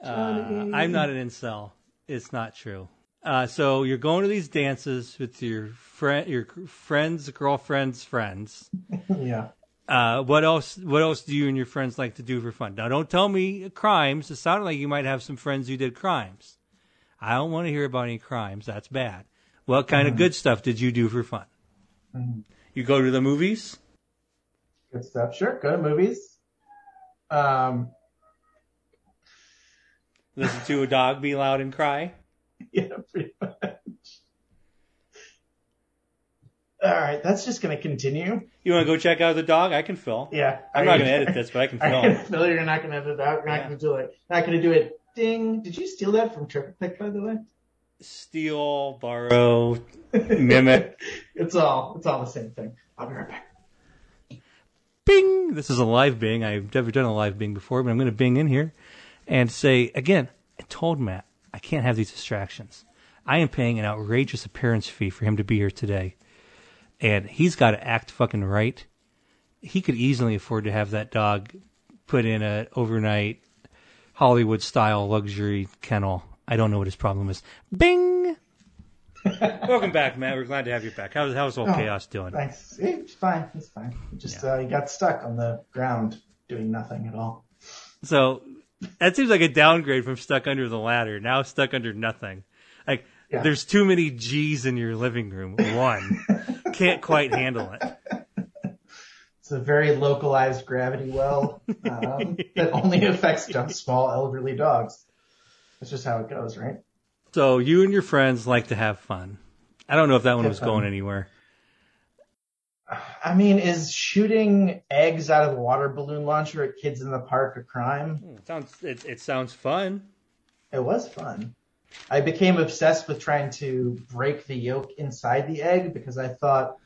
Speaker 2: Uh, I'm not an incel. It's not true. Uh, so you're going to these dances with your friend, your friends, girlfriends, friends.
Speaker 3: Yeah.
Speaker 2: Uh, what else? What else do you and your friends like to do for fun? Now, don't tell me crimes. It sounded like you might have some friends who did crimes. I don't want to hear about any crimes. That's bad. What kind of good stuff did you do for fun? You go to the movies.
Speaker 3: Good stuff. Sure. Go to movies. Um.
Speaker 2: Listen to a dog be loud and cry.
Speaker 3: Yeah, pretty much. All right, that's just gonna continue.
Speaker 2: You want to go check out the dog? I can fill.
Speaker 3: Yeah,
Speaker 2: I'm not going to edit this, but I can
Speaker 3: Are you
Speaker 2: film.
Speaker 3: you're not gonna edit it out. You're not
Speaker 2: Yeah.
Speaker 3: gonna do it. Not gonna do it. Ding. Did you steal that from Triple Pick, by the way?
Speaker 2: Steal, borrow, mimic.
Speaker 3: It's all. It's all the same thing. I'll be right back.
Speaker 2: Bing! This is a live Bing. I've never done a live Bing before, but I'm going to Bing in here and say again. I told Matt I can't have these distractions. I am paying an outrageous appearance fee for him to be here today, and he's got to act fucking right. He could easily afford to have that dog put in an overnight Hollywood style luxury kennel. I don't know what his problem is. Bing! Welcome back, Matt. We're glad to have you back. How's how's all
Speaker 3: Oh,
Speaker 2: chaos doing?
Speaker 3: Thanks. It's fine. It's fine. Just uh, got stuck on the ground doing nothing at all.
Speaker 2: So that seems like a downgrade from stuck under the ladder. Now stuck under nothing. Like
Speaker 3: Yeah.
Speaker 2: there's too many G's in your living room. One can't quite handle it.
Speaker 3: It's a very localized gravity well um, that only affects just small elderly dogs. That's just how it goes, right?
Speaker 2: So you and your friends like to have fun. I don't know if that one was
Speaker 3: fun.
Speaker 2: going anywhere.
Speaker 3: I mean, is shooting eggs out of a water balloon launcher at kids in the park a crime?
Speaker 2: Hmm, it sounds it, it sounds fun.
Speaker 3: It was fun. I became obsessed with trying to break the yolk inside the egg because I thought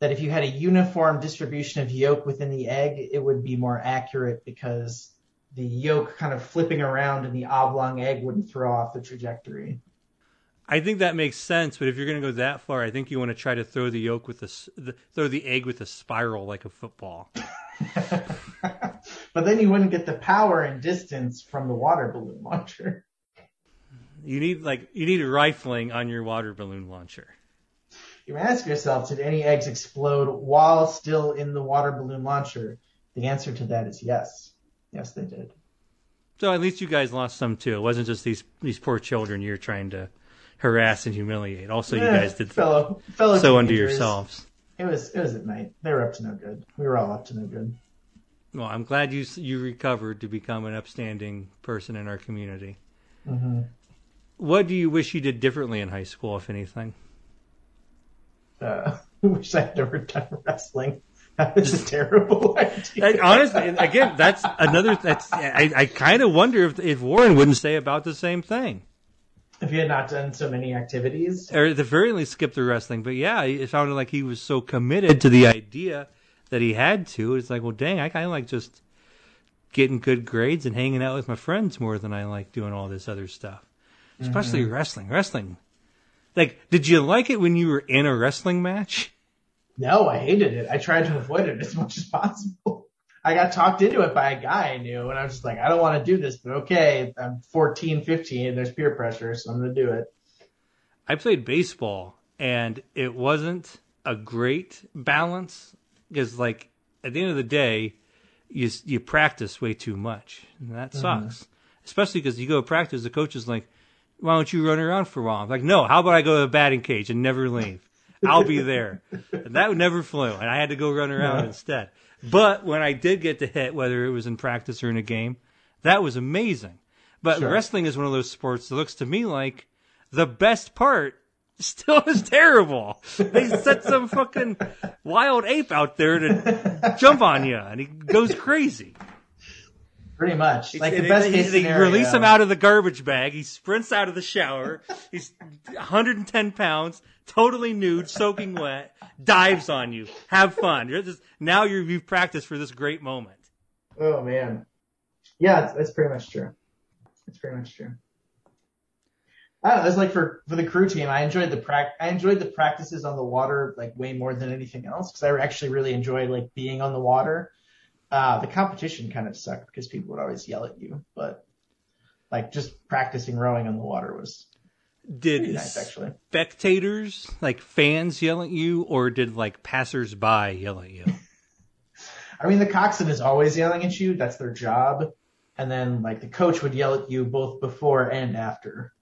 Speaker 3: that if you had a uniform distribution of yolk within the egg, it would be more accurate because the yolk kind of flipping around in the oblong egg wouldn't throw off the trajectory.
Speaker 2: I think that makes sense, but if you're going to go that far, I think you want to try to throw the yolk with a s- the, throw the egg with a spiral like a football.
Speaker 3: but then you wouldn't get the power and distance from the water balloon launcher.
Speaker 2: You need like you need rifling on your water balloon launcher.
Speaker 3: You ask yourself, did any eggs explode while still in the water balloon launcher? The answer to that is yes. Yes, they did.
Speaker 2: So at least you guys lost some too. It wasn't just these these poor children you're trying to harass and humiliate. Also, you guys did
Speaker 3: fellow fellow
Speaker 2: so unto yourselves.
Speaker 3: It was it was at night. They were up to no good. We were all up to no good.
Speaker 2: Well, I'm glad you you recovered to become an upstanding person in our community.
Speaker 3: hmm
Speaker 2: What do you wish you did differently in high school, if anything?
Speaker 3: Uh, I wish I'd never done wrestling. That was a terrible idea.
Speaker 2: And honestly, again, that's another. That's I, I kind of wonder if if Warren wouldn't say about the same thing,
Speaker 3: if he had not done so many activities,
Speaker 2: or at the very least skipped the wrestling. But yeah, it sounded like he was so committed to the idea that he had to. It's like, well, dang, I kind of like just getting good grades and hanging out with my friends more than I like doing all this other stuff, especially mm-hmm. wrestling. Wrestling, like, did you like it when you were in a wrestling match?
Speaker 3: No, I hated it. I tried to avoid it as much as possible. I got talked into it by a guy I knew, and I was just like, I don't want to do this, but okay, I'm 14, 15, and there's peer pressure, so I'm gonna do it.
Speaker 2: I played baseball, and it wasn't a great balance because, like, at the end of the day, you you practice way too much, and that mm-hmm. sucks. Especially because you go to practice, the coach is like, "Why don't you run around for a while?" I'm like, "No, how about I go to the batting cage and never leave? I'll be there." And that would never flew, and I had to go run around
Speaker 3: Yeah.
Speaker 2: instead. But when I did get to hit, whether it was in practice or in a game, that was amazing. But
Speaker 3: Sure.
Speaker 2: wrestling is one of those sports that looks to me like the best part still is terrible. They set some fucking wild ape out there to jump on you, and he goes crazy.
Speaker 3: Pretty much. Like
Speaker 2: They-
Speaker 3: the best
Speaker 2: they-
Speaker 3: case
Speaker 2: they
Speaker 3: scenario.
Speaker 2: release him out of the garbage bag. He sprints out of the shower. He's 110 pounds, totally nude, soaking wet, dives on you. Have fun. You're just, now you're, you've practiced for this great moment.
Speaker 3: Oh man. Yeah, that's, that's pretty much true. That's pretty much true. I don't know. It's like for for the crew team, I enjoyed the prac. I enjoyed the practices on the water like way more than anything else because I actually really enjoyed like being on the water. Uh, the competition kind of sucked because people would always yell at you, but like just practicing rowing on the water was
Speaker 2: Did
Speaker 3: nice actually.
Speaker 2: spectators, like fans, yell at you, or did like passersby yell at you?
Speaker 3: I mean, the coxswain is always yelling at you. That's their job. And then like the coach would yell at you both before and after.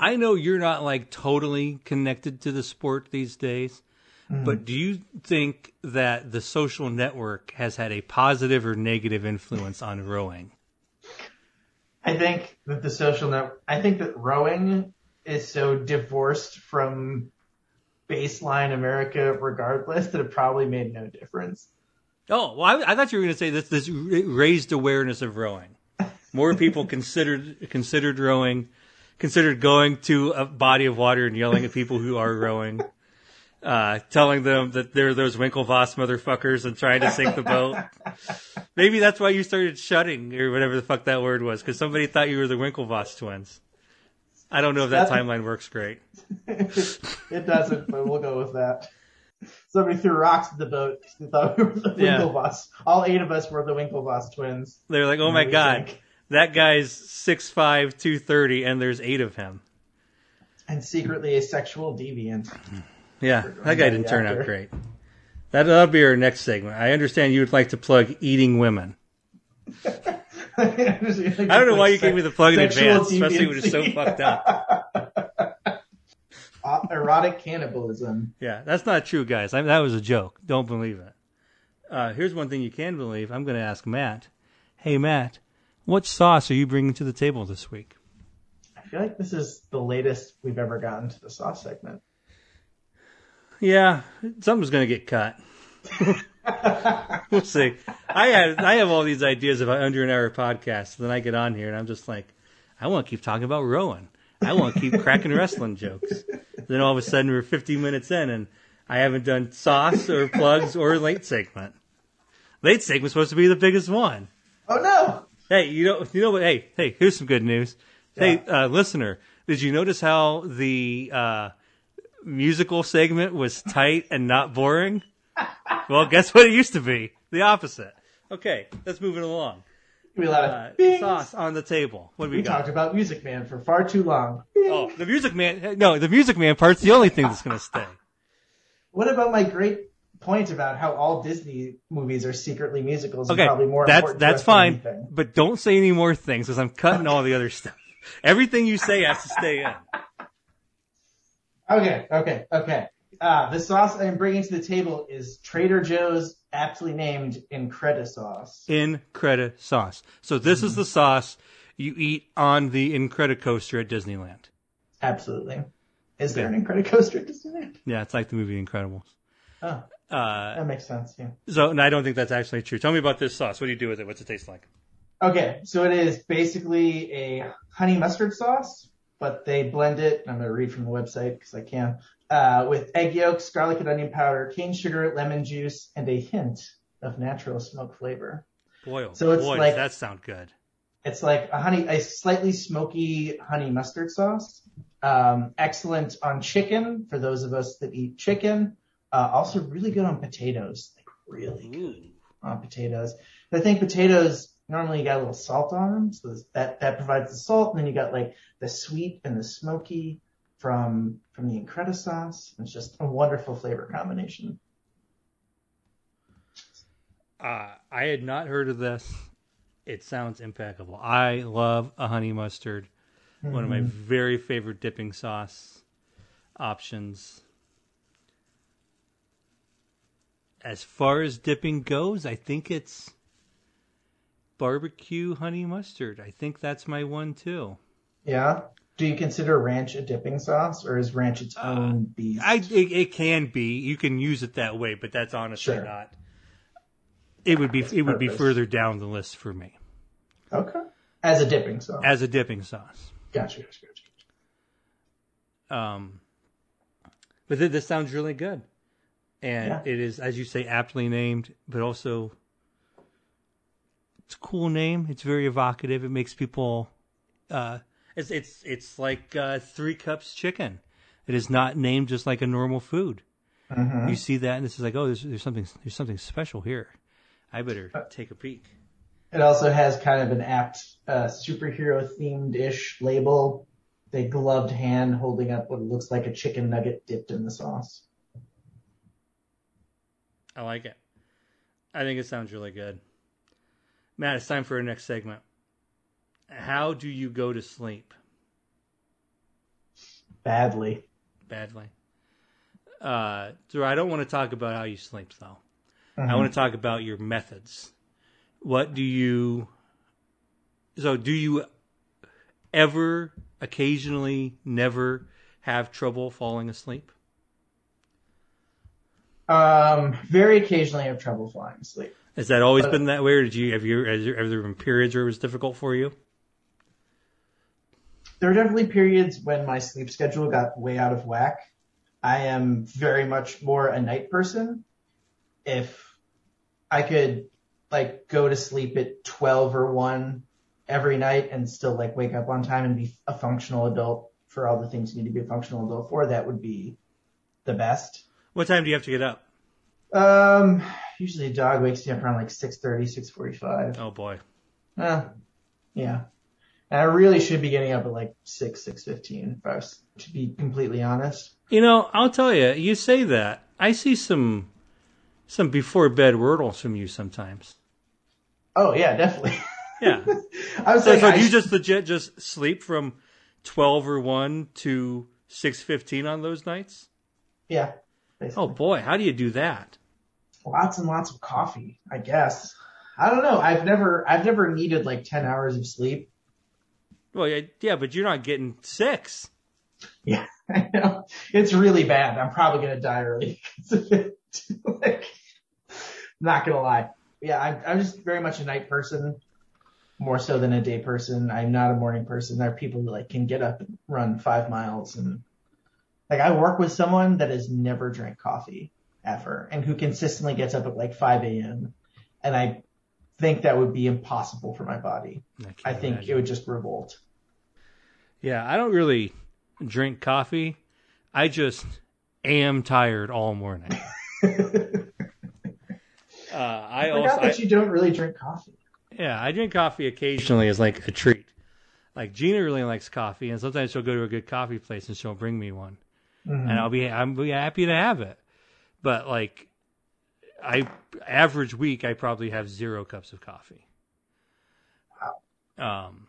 Speaker 2: I know you're not like totally connected to the sport these days, mm-hmm. but do you think that the social network has had a positive or negative influence on rowing?
Speaker 3: I think that the social net, I think that rowing is so divorced from baseline America regardless that it probably made no difference.
Speaker 2: Oh, well, I, I thought you were going to say this this raised awareness of rowing. More people considered considered rowing, considered going to a body of water and yelling at people who are rowing, uh, telling them that they're those Winklevoss motherfuckers and trying to sink the boat. Maybe that's why you started shutting or whatever the fuck that word was, because somebody thought you were the Winklevoss twins. I don't know if that
Speaker 3: That-
Speaker 2: timeline works great.
Speaker 3: it doesn't, but we'll go with that. Somebody threw rocks at the boat. They thought we were the
Speaker 2: Yeah.
Speaker 3: Winklevoss. All eight of us were the Winklevoss twins.
Speaker 2: They're like, oh my god,
Speaker 3: think-
Speaker 2: that guy's 6'5", 230, and there's eight of him.
Speaker 3: And secretly a sexual deviant.
Speaker 2: Yeah, that guy didn't turn out great. That, that'll be our next segment. I understand you would like to plug eating women.
Speaker 3: I
Speaker 2: I don't know why you gave me the plug in advance, especially when it's so fucked
Speaker 3: up. Erotic cannibalism.
Speaker 2: Yeah, that's not true, guys. I, that was a joke. Don't believe it. Uh, here's one thing you can believe. I'm going to ask Matt. Hey, Matt, what sauce are you bringing to the table this week?
Speaker 3: I feel like this is the latest we've ever gotten to the sauce segment.
Speaker 2: Yeah, something's going to get cut. we'll see. I have I have all these ideas about under an hour podcasts. Then I get on here and I'm just like, I want to keep talking about Rowan. I want to keep cracking wrestling jokes. Then all of a sudden we're 50 minutes in and I haven't done sauce or plugs or late segment. Late segment's supposed to be the biggest one.
Speaker 3: Oh no!
Speaker 2: Hey, you know you know what? Hey, hey, here's some good news. Hey, uh, listener, did you notice how the uh, musical segment was tight and not boring? Well, guess what it used to be? The opposite. Okay, let's move it along.
Speaker 3: We let
Speaker 2: Uh,
Speaker 3: it.
Speaker 2: Sauce on the table. What do we,
Speaker 3: We
Speaker 2: got?
Speaker 3: talked about Music Man for far too long. Bing.
Speaker 2: Oh, the Music Man. No, the Music Man part's the only thing that's going to stay.
Speaker 3: What about my great point about how all Disney movies are secretly musicals and
Speaker 2: Okay,
Speaker 3: probably more
Speaker 2: that's
Speaker 3: important
Speaker 2: that's fine. But don't say any more things because I'm cutting all the other stuff. Everything you say has to stay in.
Speaker 3: Okay, okay, okay. Uh, the sauce I'm bringing to the table is Trader Joe's aptly named Incredisauce.
Speaker 2: in credit sauce. So this is the sauce you eat on the Incredicoaster at Disneyland.
Speaker 3: Absolutely. Is there an Incredicoaster at Disneyland?
Speaker 2: Yeah, it's like the movie Incredibles.
Speaker 3: Oh,
Speaker 2: Uh,
Speaker 3: that makes sense. Yeah.
Speaker 2: so and I don't think that's actually true. Tell me about this sauce. What do you do with it? What's it taste like?
Speaker 3: Okay, so it is basically a honey mustard sauce, but they blend it. I'm gonna read from the website because I can. Uh, with egg yolks, garlic and onion powder, cane sugar, lemon juice, and a hint of natural smoke flavor.
Speaker 2: Boy, oh
Speaker 3: So it's
Speaker 2: boy,
Speaker 3: like-
Speaker 2: that sound good.
Speaker 3: It's like a honey, a slightly smoky honey mustard sauce. Um, excellent on chicken for those of us that eat chicken. Uh, also really good on potatoes. Like really good. On potatoes. I think potatoes normally you got a little salt on them, so that that provides the salt, and then you got like the sweet and the smoky from from the Incredisauce. sauce. It's just a wonderful flavor combination.
Speaker 2: Uh, I had not heard of this. It sounds impeccable. I love a honey mustard. Mm-hmm. One of my mm-hmm. very favorite dipping sauce options. As far as dipping goes, I think it's barbecue honey mustard. I think that's my one too.
Speaker 3: Yeah. Do you consider ranch a dipping sauce, or is ranch its uh, own uh, beast?
Speaker 2: I it, it, can be. You can use it that way, but that's honestly sure. not. It would be it would be further down the list for me.
Speaker 3: Okay. As a dipping sauce.
Speaker 2: As a dipping sauce.
Speaker 3: Gotcha, gotcha,
Speaker 2: gotcha. Um, but this sounds really good, and yeah. it is, as you say, aptly named, but also it's a cool name. It's very evocative. It makes people. Uh, it's it's it's like uh, three cups chicken. It is not named just like a normal food. Mm-hmm. You see that, and this is like, oh, there's, there's something there's something special here. I better uh, take a peek.
Speaker 3: It also has kind of an apt uh, superhero themed ish label. The gloved hand holding up what looks like a chicken nugget dipped in the sauce.
Speaker 2: I like it. I think it sounds really good. Matt, it's time for our next segment. How do you go to sleep?
Speaker 3: Badly.
Speaker 2: Badly. Uh, so I don't want to talk about how you sleep, though. Mm-hmm. I want to talk about your methods. What do you? So, do you ever, occasionally, never have trouble falling asleep?
Speaker 3: Um, very occasionally, I have trouble falling asleep.
Speaker 2: Has that always but, been that way, or did you have you have there been periods where it was difficult for you?
Speaker 3: There are definitely periods when my sleep schedule got way out of whack. I am very much more a night person. If I could like go to sleep at 12 or 1 every night and still like wake up on time and be a functional adult for all the things you need to be a functional adult for, that would be the best.
Speaker 2: What time do you have to get up?
Speaker 3: Um, usually a dog wakes me up around like 6.30, 6.45.
Speaker 2: Oh boy.
Speaker 3: Uh, yeah. And I really should be getting up at like 6, 6.15 if I was to be completely honest.
Speaker 2: You know, I'll tell you, you say that. I see some some before bed wordles from you sometimes.
Speaker 3: Oh yeah, definitely.
Speaker 2: Yeah. I was so, like, so do you just legit just sleep from twelve or one to six fifteen on those nights?
Speaker 3: Yeah.
Speaker 2: Basically. Oh boy, how do you do that?
Speaker 3: Lots and lots of coffee, I guess. I don't know. I've never I've never needed like ten hours of sleep.
Speaker 2: Well, yeah, yeah but you're not getting six.
Speaker 3: Yeah, I know. It's really bad. I'm probably gonna die early. like, not gonna lie. Yeah, I'm, I'm just very much a night person, more so than a day person. I'm not a morning person. There are people who like can get up and run five miles and like I work with someone that has never drank coffee ever and who consistently gets up at like 5 a.m. And I think that would be impossible for my body. I, I think imagine. it would just revolt.
Speaker 2: Yeah, I don't really drink coffee. I just am tired all morning.
Speaker 3: Uh, I, I forgot also, that I, you don't really drink coffee.
Speaker 2: Yeah, I drink coffee occasionally as like a treat. Like Gina really likes coffee, and sometimes she'll go to a good coffee place and she'll bring me one, mm-hmm. and I'll be I'm be happy to have it. But like, I average week I probably have zero cups of coffee. Wow. Um,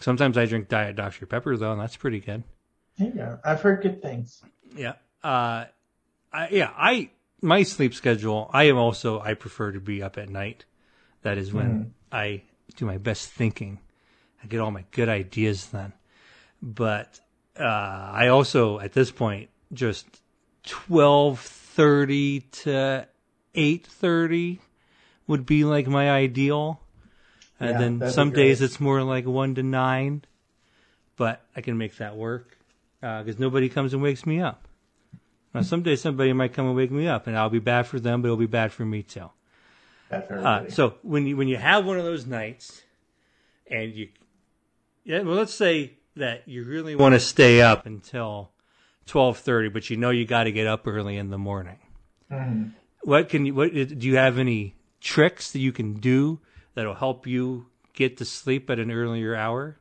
Speaker 2: sometimes I drink Diet Dr Pepper though, and that's pretty good.
Speaker 3: Yeah, I've heard good things.
Speaker 2: Yeah. Uh, I, yeah, I my sleep schedule, I am also I prefer to be up at night. That is when mm. I do my best thinking. I get all my good ideas then. But uh, I also at this point just twelve thirty to eight thirty would be like my ideal. And yeah, then some days it's more like one to nine, but I can make that work because uh, nobody comes and wakes me up. Now, some someday somebody might come and wake me up, and I'll be bad for them, but it'll be bad for me too.
Speaker 3: For. Uh,
Speaker 2: so when you when you have one of those nights, and you, yeah, well, let's say that you really want to stay up until twelve thirty, but you know you got to get up early in the morning. Mm-hmm. What can you? What do you have any tricks that you can do that'll help you get to sleep at an earlier hour?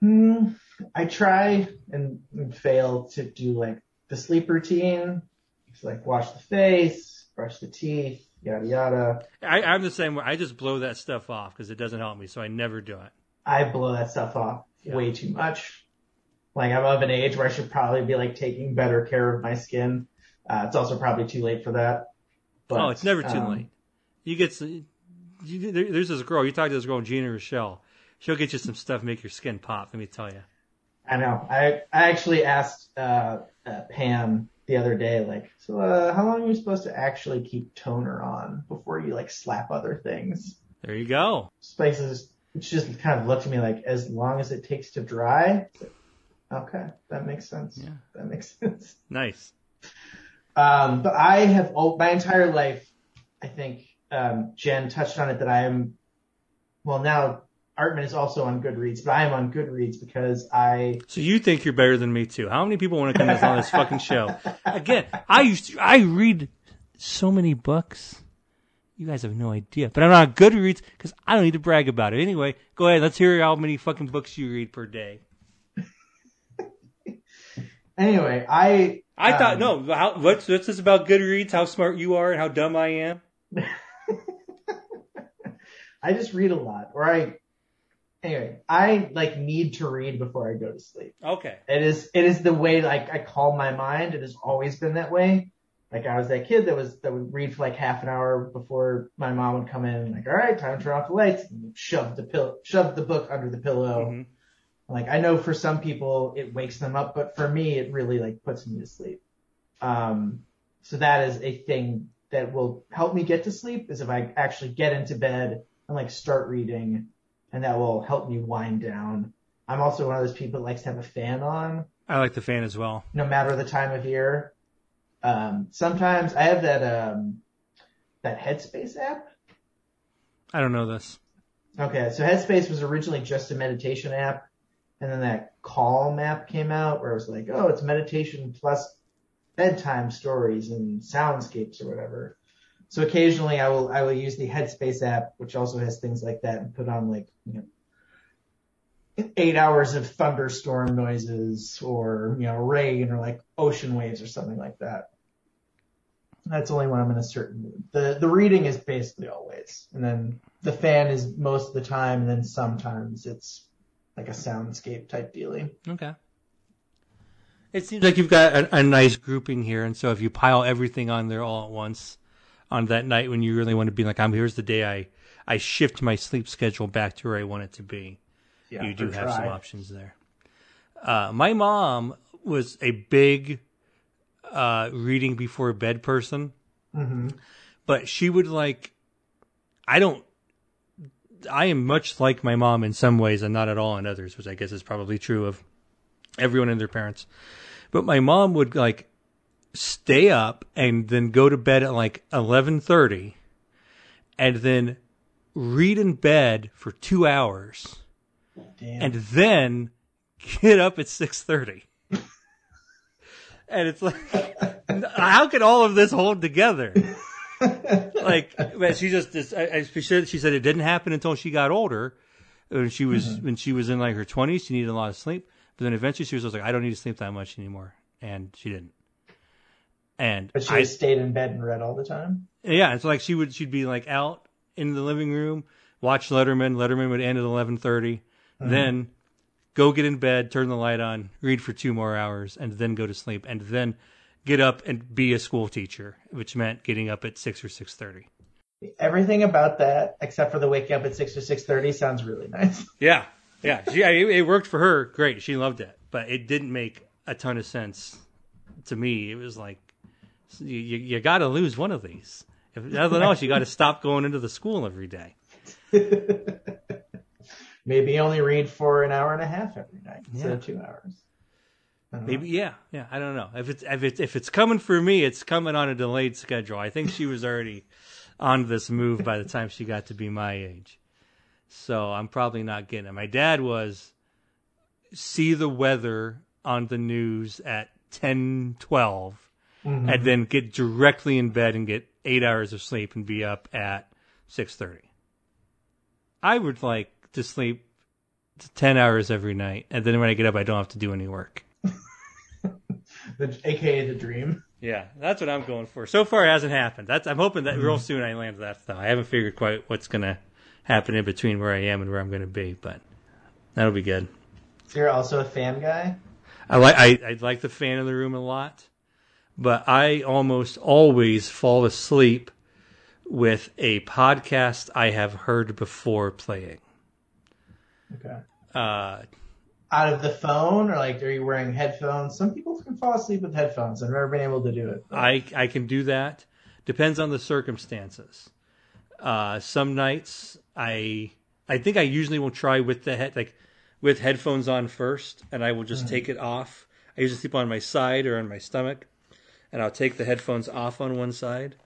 Speaker 3: Hmm, I try and, and fail to do like the sleep routine, like wash the face, brush the teeth, yada yada.
Speaker 2: I, I'm the same way. I just blow that stuff off because it doesn't help me, so I never do it.
Speaker 3: I blow that stuff off
Speaker 2: Yeah.
Speaker 3: way too much. Like I'm of an age where I should probably be like taking better care of my skin. Uh, it's also probably too late for that. But,
Speaker 2: oh, it's never too
Speaker 3: um,
Speaker 2: late. You get some, you, there, there's this girl. You talk to this girl, Gina Rochelle. She'll get you some stuff, make your skin pop. Let me tell you.
Speaker 3: I know. I I actually asked uh, uh, Pam the other day, like, so uh, how long are you supposed to actually keep toner on before you like slap other things?
Speaker 2: There you go.
Speaker 3: Spices, she just kind of looked at me like, as long as it takes to dry. Like, Okay, that makes sense.
Speaker 2: Yeah.
Speaker 3: That makes sense.
Speaker 2: Nice.
Speaker 3: Um, but I have oh, my entire life, I think um, Jen touched on it that I am. Well, now Artman is also on Goodreads, but I am on Goodreads because I
Speaker 2: So you think you're better than me too? How many people want to come on this fucking show? Again, I used to, I read so many books. You guys have no idea, but I'm not on Goodreads because I don't need to brag about it. Anyway, go ahead. Let's hear how many fucking books you read per day.
Speaker 3: Anyway I
Speaker 2: I thought
Speaker 3: Um,
Speaker 2: no. How, what's what's this about Goodreads? How smart you are and how dumb I am?
Speaker 3: I just read a lot, or I anyway I like need to read before I go to sleep.
Speaker 2: Okay.
Speaker 3: It is it is the way like I calm my mind. It has always been that way. Like I was that kid that was that would read for like half an hour before my mom would come in. Like, all right, time to turn off the lights. And shove the pill, shove the book under the pillow.
Speaker 2: Mhm.
Speaker 3: Like I know for some people it wakes them up, but for me it really like puts me to sleep. Um, so that is a thing that will help me get to sleep is if I actually get into bed and like start reading, and that will help me wind down. I'm also one of those people that likes to have a fan on
Speaker 2: I like the fan as well.
Speaker 3: no matter the time of year. Um, sometimes I have that um, that Headspace app.
Speaker 2: I don't know this.
Speaker 3: Okay, so Headspace was originally just a meditation app, and then that Calm app came out where it was like, oh, it's meditation plus bedtime stories and soundscapes or whatever. So occasionally I will I will use the Headspace app, which also has things like that, and put on like you know eight hours of thunderstorm noises or you know rain or like ocean waves or something like that. That's only when I'm in a certain mood. The the reading is basically always, and then the fan is most of the time, and then sometimes it's like a soundscape type dealing.
Speaker 2: Okay. It seems like you've got a, a nice grouping here, and so if you pile everything on there all at once on that night when you really want to be like, "I'm here's the day I I shift my sleep schedule back to where I want it to be,"
Speaker 3: Yeah,
Speaker 2: you do
Speaker 3: or
Speaker 2: have some options there. Uh, my mom was a big uh, reading before bed person,
Speaker 3: Mhm.
Speaker 2: but she would like. I don't. I am much like my mom in some ways, and not at all in others, which I guess is probably true of everyone and their parents. But my mom would like stay up and then go to bed at like eleven thirty, and then read in bed for two hours
Speaker 3: Damn.
Speaker 2: and then get up at six thirty. and it's like, how can all of this hold together? like, but she just, just I, I, she said she said it didn't happen until she got older. When she was mm-hmm. when she was in like her twenties, she needed a lot of sleep. But then eventually she was just like, I don't need to sleep that much anymore, and she didn't. And
Speaker 3: but she
Speaker 2: I,
Speaker 3: just stayed in bed and read all the time.
Speaker 2: yeah, it's like she would she'd be like out in the living room, watch Letterman. Letterman would end at eleven mm-hmm. then go get in bed, turn the light on, read for two more hours, and then go to sleep, and then get up and be a school teacher, which meant getting up at six or six thirty.
Speaker 3: Everything about that, except for the waking up at six or six thirty, sounds really nice.
Speaker 2: Yeah, yeah, she, I, it worked for her. Great, she loved it, but it didn't make a ton of sense to me. It was like you you, you got to lose one of these. If nothing else, you got to stop going into the school every day.
Speaker 3: Maybe only read for an hour and a half every night instead of two hours. Know.
Speaker 2: Maybe yeah, yeah. I don't know if it's if it's if it's coming for me, it's coming on a delayed schedule. I think she was already on this move by the time she got to be my age, so I'm probably not getting it. My dad was see the weather on the news at ten twelve,
Speaker 3: Mm-hmm.
Speaker 2: and then get directly in bed and get eight hours of sleep and be up at six thirty. I would like to sleep ten hours every night, and then when I get up, I don't have to do any work.
Speaker 3: The, AKA the dream.
Speaker 2: Yeah, that's what I'm going for. So far, it hasn't happened. That's I'm hoping that real soon I land that though. I haven't figured quite what's gonna happen in between where I am and where I'm gonna be, but that'll be good.
Speaker 3: So you're also a fan guy.
Speaker 2: I like I, I like the fan in the room a lot, but I almost always fall asleep with a podcast I have heard before playing.
Speaker 3: Okay.
Speaker 2: Uh,
Speaker 3: Out of the phone, or like, are you wearing headphones? Some people can fall asleep with headphones. I've never been able to do it.
Speaker 2: I I can do that. Depends on the circumstances. Uh, some nights I I think I usually will try with the head like with headphones on first, and I will just take it off. I usually sleep on my side or on my stomach, and I'll take the headphones off on one side,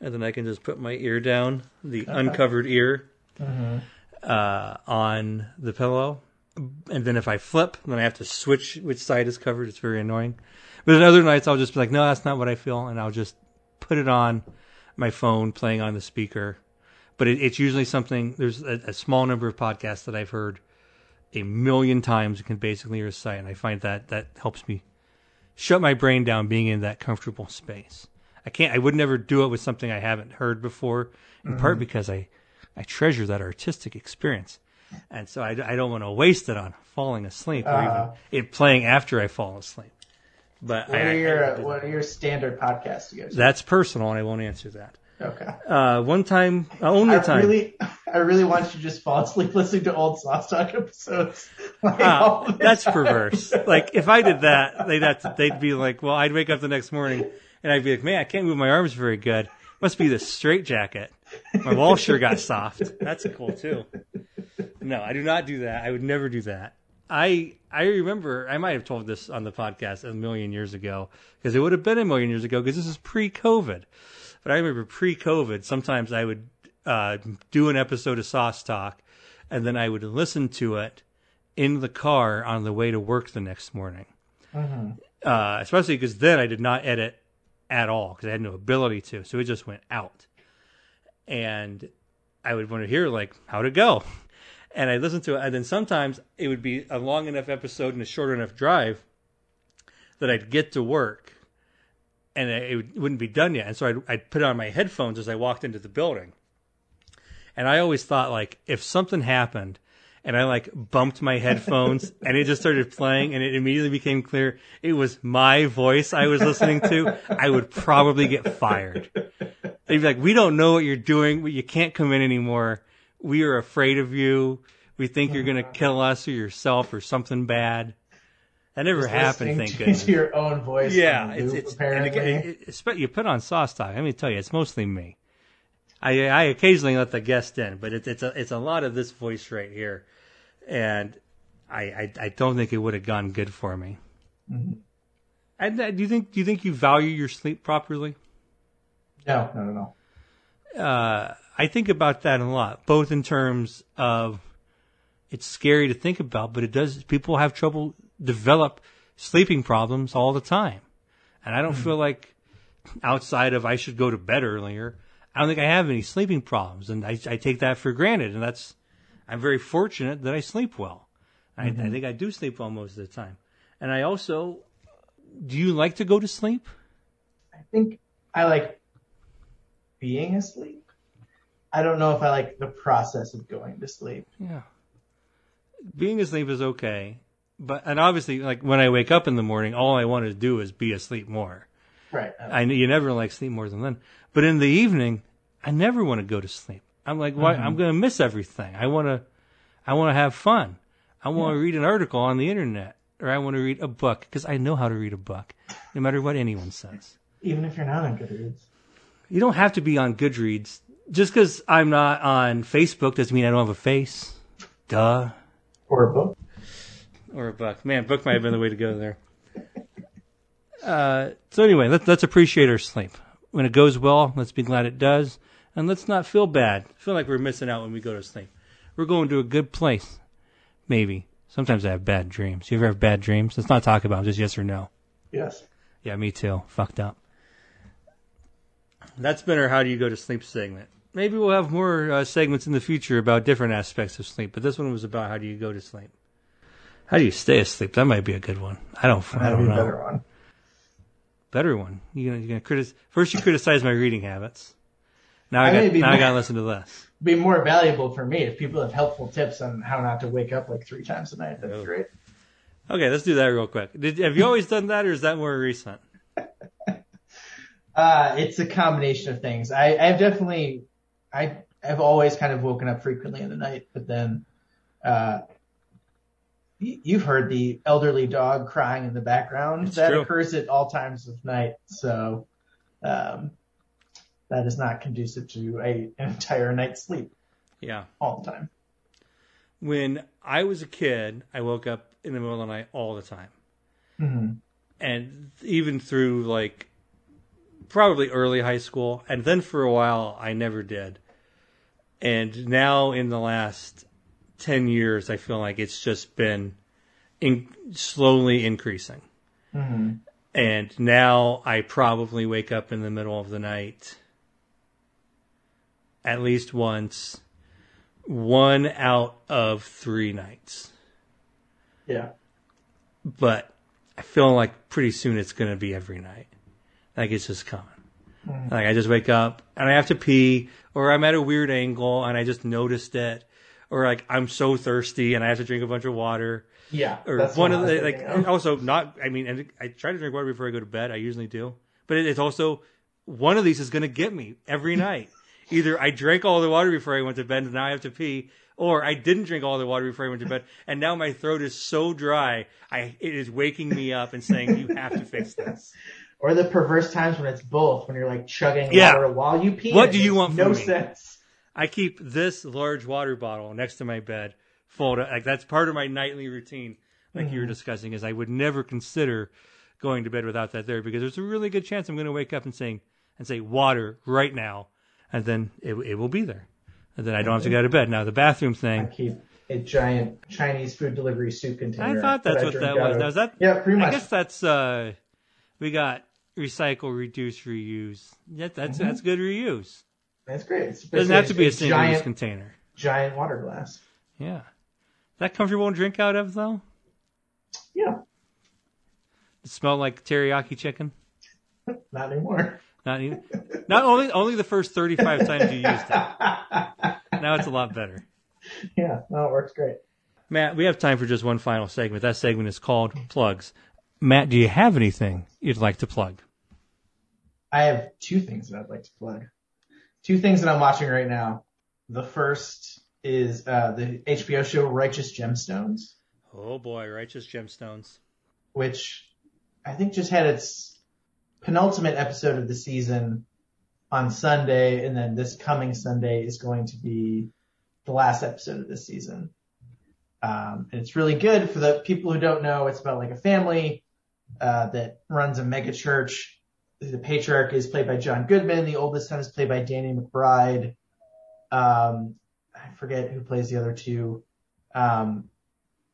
Speaker 2: and then I can just put my ear down, the uncovered ear, uh, on the pillow. And then if I flip, then I have to switch which side is covered. It's very annoying. But then other nights I'll just be like, no, that's not what I feel, and I'll just put it on my phone, playing on the speaker. But it, it's usually something. There's a, a small number of podcasts that I've heard a million times and can basically recite, and I find that that helps me shut my brain down, being in that comfortable space. I can't. I would never do it with something I haven't heard before, in part mm-hmm. because I I treasure that artistic experience, and so I, I don't want to waste it on falling asleep or
Speaker 3: Uh-huh.
Speaker 2: even it playing after I fall asleep. But
Speaker 3: What
Speaker 2: I,
Speaker 3: are your What are your standard podcasts to?
Speaker 2: that's personal, and I won't answer that.
Speaker 3: okay.
Speaker 2: Uh, one time, uh, only
Speaker 3: I
Speaker 2: time.
Speaker 3: really, I really want you to just fall asleep listening to old Sauce Talk episodes. Like, the
Speaker 2: that's
Speaker 3: time.
Speaker 2: perverse. Like if I did that, they'd have to, they'd be like, well, I'd wake up the next morning and I'd be like, man, I can't move my arms very good. Must be the straight jacket. My wall sure got soft. That's cool too. No, I do not do that. I would never do that. I I remember I might have told this on the podcast a million years ago because it would have been a million years ago because this is pre-COVID. But I remember pre-COVID, sometimes I would uh, do an episode of Sauce Talk, and then I would listen to it in the car on the way to work the next morning. Uh, especially because then I did not edit at all because I had no ability to, so it just went out. And I would want to hear like how'd it go, and I listened to it, and then sometimes it would be a long enough episode and a short enough drive that I'd get to work, and it would- wouldn't be done yet, and so I'd, I'd put on my headphones as I walked into the building. And I always thought like if something happened and I like bumped my headphones and it just started playing and it immediately became clear it was my voice I was listening to, I would probably get fired. They'd be like, "We don't know what you're doing. You can't come in anymore. We are afraid of you. We think you're gonna kill us or yourself or something bad." That never
Speaker 3: Just
Speaker 2: happened. Thank
Speaker 3: to
Speaker 2: goodness.
Speaker 3: your own voice.
Speaker 2: Yeah, it's
Speaker 3: loop,
Speaker 2: it's and
Speaker 3: apparently.
Speaker 2: again, it, it's but you put on sauce talk. Let me tell you, it's mostly me. I I occasionally let the guest in, but it's it's a it's a lot of this voice right here, and I I, I don't think it would have gone good for me. And uh, do you think do you think you value your sleep properly?
Speaker 3: no, no, no, no.
Speaker 2: uh, I think about that a lot, both in terms of it's scary to think about, but it does. People have trouble develop sleeping problems all the time, and I don't hmm. feel like outside of I should go to bed earlier. I don't think I have any sleeping problems, and I, I take that for granted, and that's I'm very fortunate that I sleep well. I, I mm-hmm. think I do sleep well most of the time, and I also. Do you like to go to sleep?
Speaker 3: I think I like being asleep. I don't know if I like the process of going to sleep.
Speaker 2: Yeah. Being asleep is okay, but and obviously, like when I wake up in the morning, all I want to do is be asleep more.
Speaker 3: Right.
Speaker 2: I know you never like sleep more than then, but in the evening, I never want to go to sleep. I'm like, why? Mm-hmm. I'm going to miss everything. I want to, I want to have fun. I want to read an article on the internet, or I want to read a book because I know how to read a book, no matter what anyone says.
Speaker 3: Even if you're not on Goodreads.
Speaker 2: You don't have to be on Goodreads. Just because I'm not on Facebook doesn't mean I don't have a face. Duh.
Speaker 3: Or a book.
Speaker 2: or a book. Man, book might have been the way to go there. Uh, so anyway, let, let's appreciate our sleep. When it goes well, let's be glad it does, and let's not feel bad. Feel like we're missing out when we go to sleep. We're going to a good place. Maybe. Sometimes I have bad dreams. You ever have bad dreams? Let's not talk about them, just yes or no.
Speaker 3: Yes.
Speaker 2: Yeah, me too. Fucked up. That's been our How Do You Go to Sleep segment. Maybe we'll have more uh, segments in the future about different aspects of sleep, but this one was about how do you go to sleep. How do you stay asleep? That might be a good one. I don't.
Speaker 3: That'd
Speaker 2: don't
Speaker 3: be
Speaker 2: know.
Speaker 3: better one.
Speaker 2: Better one. You gonna, you gonna First, you criticize my reading habits. Now I,
Speaker 3: I
Speaker 2: got. Now I gotta listen to this.
Speaker 3: Be more valuable for me if people have helpful tips on how not to wake up like three times a night. That'd
Speaker 2: Oh.
Speaker 3: be great.
Speaker 2: Okay, let's do that real quick. Did, have you always done that, or is that more recent?
Speaker 3: Uh, it's a combination of things. I, I've definitely, I, I've always kind of woken up frequently in the night, but then, uh, you've heard the elderly dog crying in the background.
Speaker 2: It's
Speaker 3: that
Speaker 2: true.
Speaker 3: occurs at all times of night. So, um, that is not conducive to a, an entire night's sleep
Speaker 2: Yeah.
Speaker 3: all the time.
Speaker 2: When I was a kid, I woke up in the middle of the night all the time.
Speaker 3: hmm
Speaker 2: and even through like probably early high school and then for a while I never did. And now in the last 10 years I feel like it's just been in, slowly increasing.
Speaker 3: hmm
Speaker 2: And now I probably wake up in the middle of the night at least once, one out of 3 nights.
Speaker 3: Yeah.
Speaker 2: but I feel like pretty soon it's going to be every night. Like it's just coming. Like I just wake up and I have to pee, or I'm at a weird angle and I just noticed it, or like I'm so thirsty and I have to drink a bunch of water,
Speaker 3: Yeah.
Speaker 2: or one of the like
Speaker 3: of.
Speaker 2: also not. I mean, and I try to drink water before I go to bed. I usually do, but it, it's also one of these is going to get me every night. Either I drank all the water before I went to bed and now I have to pee, or I didn't drink all the water before I went to bed and now my throat is so dry, I it is waking me up and saying you have to fix this.
Speaker 3: Or the perverse times when it's both, when you're like chugging
Speaker 2: Yeah.
Speaker 3: water while you pee.
Speaker 2: What do you want
Speaker 3: No
Speaker 2: me?
Speaker 3: sense.
Speaker 2: I keep this large water bottle next to my bed, full. To, like that's part of my nightly routine. Like you were discussing, is I would never consider going to bed without that there because there's a really good chance I'm going to wake up and saying and say water right now, and then it it will be there, and then I don't have to go to bed. Now the bathroom thing.
Speaker 3: I keep a giant Chinese food delivery soup container.
Speaker 2: I thought that's
Speaker 3: I
Speaker 2: what that was.
Speaker 3: of.
Speaker 2: Is that?
Speaker 3: Yeah, pretty much.
Speaker 2: I guess that's uh, we got recycle, reduce, reuse. Yeah, that's mm-hmm. that's good reuse.
Speaker 3: That's great. It's
Speaker 2: Doesn't have to be a single use container.
Speaker 3: giant water glass.
Speaker 2: Yeah. Is that comfortable to drink out of though?
Speaker 3: Yeah,
Speaker 2: It smell like teriyaki chicken?
Speaker 3: not anymore.
Speaker 2: Not even, not only only the first thirty five times you used it. Now it's a lot better.
Speaker 3: yeah, no, it works great.
Speaker 2: Matt, we have time for just one final segment. That segment is called plugs. Matt, do you have anything you'd like to plug?
Speaker 3: I have two things that I'd like to plug. Two things that I'm watching right now. The first is uh, the HBO show Righteous Gemstones,
Speaker 2: Oh boy, righteous gemstones.
Speaker 3: which I think just had its penultimate episode of the season on Sunday, and then this coming Sunday is going to be the last episode of this season. Um, and it's really good for the people who don't know. It's about like a family uh, that runs a mega church. The patriarch is played by John Goodman. The oldest son is played by Danny McBride. Um, I forget who plays the other two. Um,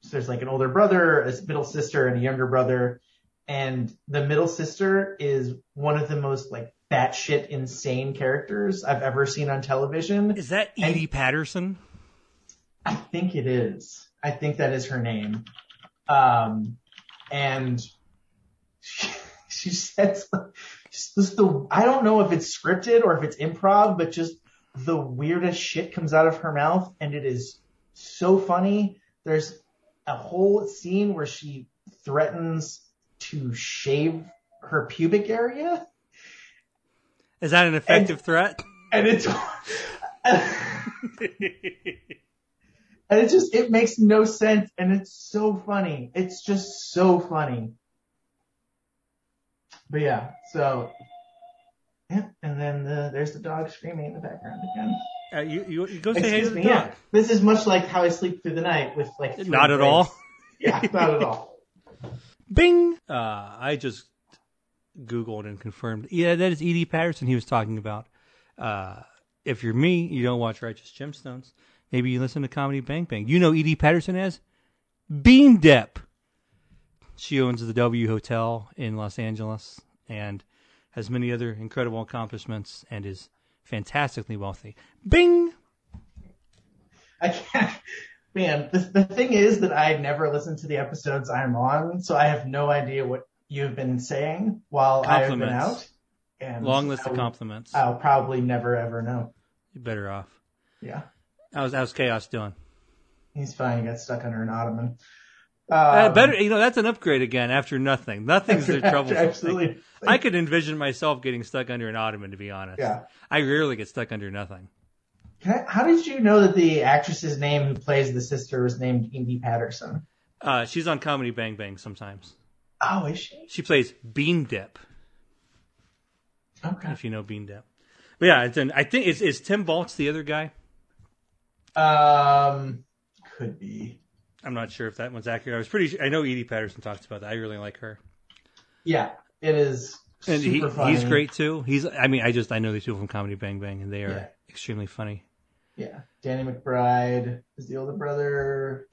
Speaker 3: so there's like an older brother, a middle sister, and a younger brother. And the middle sister is one of the most like batshit insane characters I've ever seen on television.
Speaker 2: Is that
Speaker 3: And-
Speaker 2: Edi Patterson?
Speaker 3: I think it is. I think that is her name. Um, and she, she says, just the, I don't know if it's scripted or if it's improv, but just the weirdest shit comes out of her mouth and it is so funny. There's a whole scene where she threatens to shave her pubic area
Speaker 2: Is that an effective threat?
Speaker 3: and it's, And it just, it makes no sense and it's so funny. It's just so funny. But yeah, so, yeah, and then the, there's the dog screaming in the background again.
Speaker 2: Uh, you, you, you go say hey to
Speaker 3: Excuse
Speaker 2: the
Speaker 3: me,
Speaker 2: dog.
Speaker 3: yeah. This is much like how I sleep through the night with like. three
Speaker 2: Not at
Speaker 3: breaks.
Speaker 2: all.
Speaker 3: Yeah, not at all.
Speaker 2: Bing. Uh, I just Googled and confirmed. Yeah, that is Edi Patterson he was talking about. Uh, if you're me, you don't watch Righteous Gemstones. Maybe you listen to Comedy Bang Bang. You know Edi Patterson as Bean Dip. She owns the W Hotel in Los Angeles, and has many other incredible accomplishments, and is fantastically wealthy. Bing!
Speaker 3: I can't. Man, the, the thing is that I never listened to the episodes I'm on, so I have no idea what you've been saying while I've been out. And
Speaker 2: Long list of compliments.
Speaker 3: I'll probably never ever know.
Speaker 2: You're better off.
Speaker 3: Yeah,
Speaker 2: How's, how's Chaos doing?
Speaker 3: he's fine. He got stuck under an ottoman.
Speaker 2: Uh,
Speaker 3: Um,
Speaker 2: better, you know, that's an upgrade again after nothing. Nothing's their trouble.
Speaker 3: Absolutely.
Speaker 2: I could envision myself getting stuck under an ottoman, to be honest.
Speaker 3: Yeah.
Speaker 2: I rarely get stuck under nothing.
Speaker 3: Can I, how did you know that the actress's name who plays the sister was named Indy Patterson?
Speaker 2: Uh, she's on Comedy Bang Bang sometimes.
Speaker 3: Oh, is she?
Speaker 2: She plays Bean Dip,
Speaker 3: Okay.
Speaker 2: if you know Bean Dip. But yeah, it's an, I think is is Tim Baltz the other guy?
Speaker 3: Um, could be.
Speaker 2: I'm not sure if that one's accurate. I was pretty. Sure, I know Edi Patterson talks about that. I really like her,
Speaker 3: Yeah, it is
Speaker 2: and he, he's great too. He's. I mean, I just I know these people from Comedy Bang Bang, and they are
Speaker 3: Yeah.
Speaker 2: extremely funny.
Speaker 3: Yeah, Danny McBride is the older brother.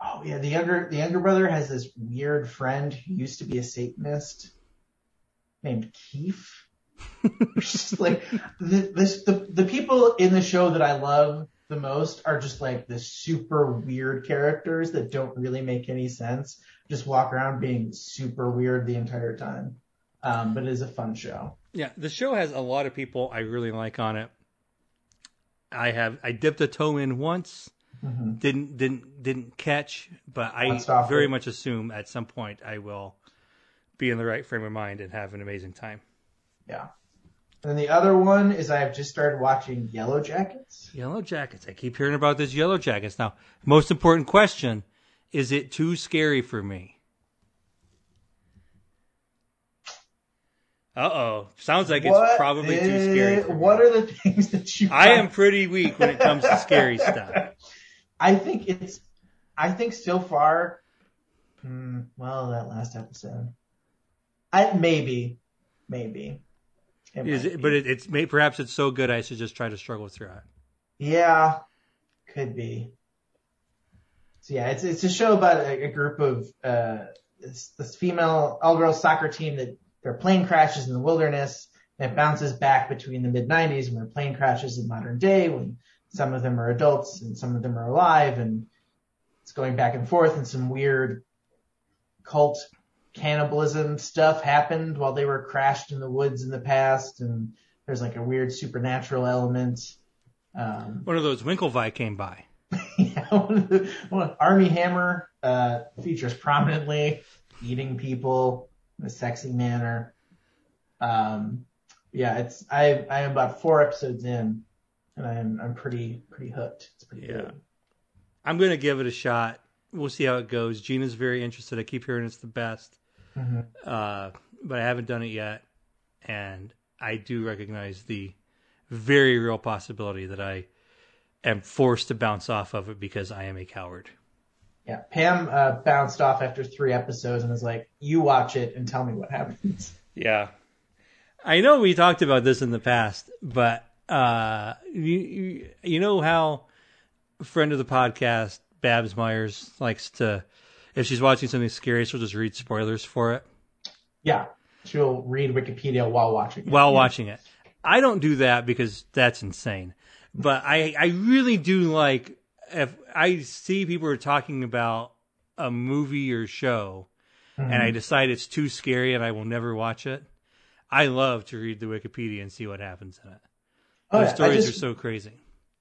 Speaker 3: Oh yeah, the younger the younger brother has this weird friend who used to be a Satanist named Keith. Just like the, this the the people in the show that I love the most are just like the super weird characters that don't really make any sense. Just walk around being super weird the entire time. Um, but it is a fun show.
Speaker 2: Yeah, the show has a lot of people I really like on it. I have I dipped a toe in once,
Speaker 3: hmm
Speaker 2: didn't didn't didn't catch, but I very
Speaker 3: it.
Speaker 2: much assume at some point I will be in the right frame of mind and have an amazing time.
Speaker 3: Yeah. And then the other one is I've just started watching Yellowjackets.
Speaker 2: Yellow Jackets. I keep hearing about this Yellowjackets. Now, most important question: Is it too scary for me? Uh oh. Sounds like it's
Speaker 3: What
Speaker 2: probably too scary.
Speaker 3: What are the things that you?
Speaker 2: I am pretty weak when it comes to scary stuff.
Speaker 3: I think it's. I think so far. Hmm, well, that last episode. I maybe, maybe.
Speaker 2: Is it, but it, it's may, perhaps it's so good I should just try to struggle through it.
Speaker 3: Yeah, could be. So yeah, it's it's a show about a, a group of uh this, this female all girls soccer team that their plane crashes in the wilderness and it bounces back between the mid 90s when their plane crashes in modern day when some of them are adults and some of them are alive and it's going back and forth and some weird cult cannibalism stuff happened while they were crashed in the woods in the past and there's like a weird supernatural element. Um,
Speaker 2: One of those Winklevi came by.
Speaker 3: yeah, one of the, one Armie Hammer uh, features prominently eating people in a sexy manner. Um, yeah, it's I I am about four episodes in, and I'm I'm pretty pretty hooked. It's pretty
Speaker 2: Yeah.
Speaker 3: good.
Speaker 2: I'm going to give it a shot. We'll see how it goes. Gina's very interested. I keep hearing it's the best,
Speaker 3: Mhm.
Speaker 2: uh, but I haven't done it yet. And I do recognize the very real possibility that I am forced to bounce off of it because I am a coward.
Speaker 3: Yeah, Pam uh, bounced off after three episodes and was like, "You watch it and tell me what happens."
Speaker 2: Yeah. I know we talked about this in the past, but uh, you, you, you know how friend of the podcast, Babs Myers, likes to, if she's watching something scary, she'll just read spoilers for it
Speaker 3: Yeah, she'll read Wikipedia while watching. it.
Speaker 2: while
Speaker 3: Yeah.
Speaker 2: watching it. I don't do that because that's insane. But I, I really do like if I see people are talking about a movie or show and I mm-hmm. decide it's too scary and I will never watch it. I love to read the Wikipedia and see what happens in it.
Speaker 3: Oh,
Speaker 2: Those
Speaker 3: yeah,
Speaker 2: stories
Speaker 3: just-
Speaker 2: are so crazy.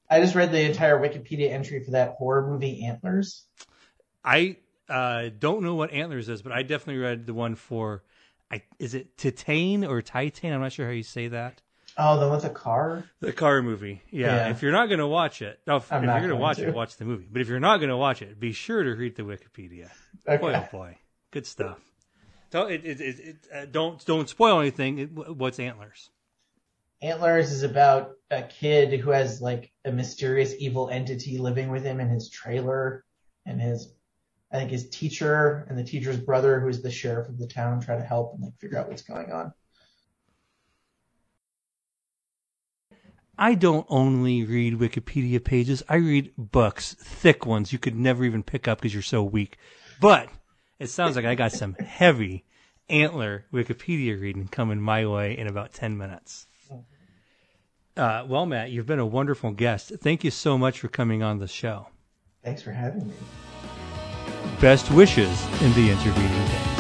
Speaker 3: I just read the entire Wikipedia entry for that horror movie Antlers.
Speaker 2: I uh, don't know what Antlers is, but I definitely read the one for. I is it Titane or Titan? I'm not sure how you say that.
Speaker 3: Oh, the one with the car.
Speaker 2: The car movie. Yeah.
Speaker 3: Yeah.
Speaker 2: If you're not going to watch it, no, if, if you're going to
Speaker 3: going
Speaker 2: watch
Speaker 3: to.
Speaker 2: it, watch the movie. But if you're not going to watch it, be sure to read the Wikipedia.
Speaker 3: Okay.
Speaker 2: Boy, oh boy, good stuff. It, it, it, uh, don't don't spoil anything. What's Antlers?
Speaker 3: Antlers is about a kid who has like a mysterious evil entity living with him in his trailer and his I think his teacher and the teacher's brother who is the sheriff of the town try to help and like figure out what's going on.
Speaker 2: I don't only read Wikipedia pages. I read books, thick ones you could never even pick up because you're so weak. But it sounds like I got some heavy antler Wikipedia reading coming my way in about 10 minutes. Uh, well, Matt, you've been a wonderful guest. Thank you so much for coming on the show.
Speaker 3: Thanks for having me.
Speaker 2: Best wishes in the intervening day.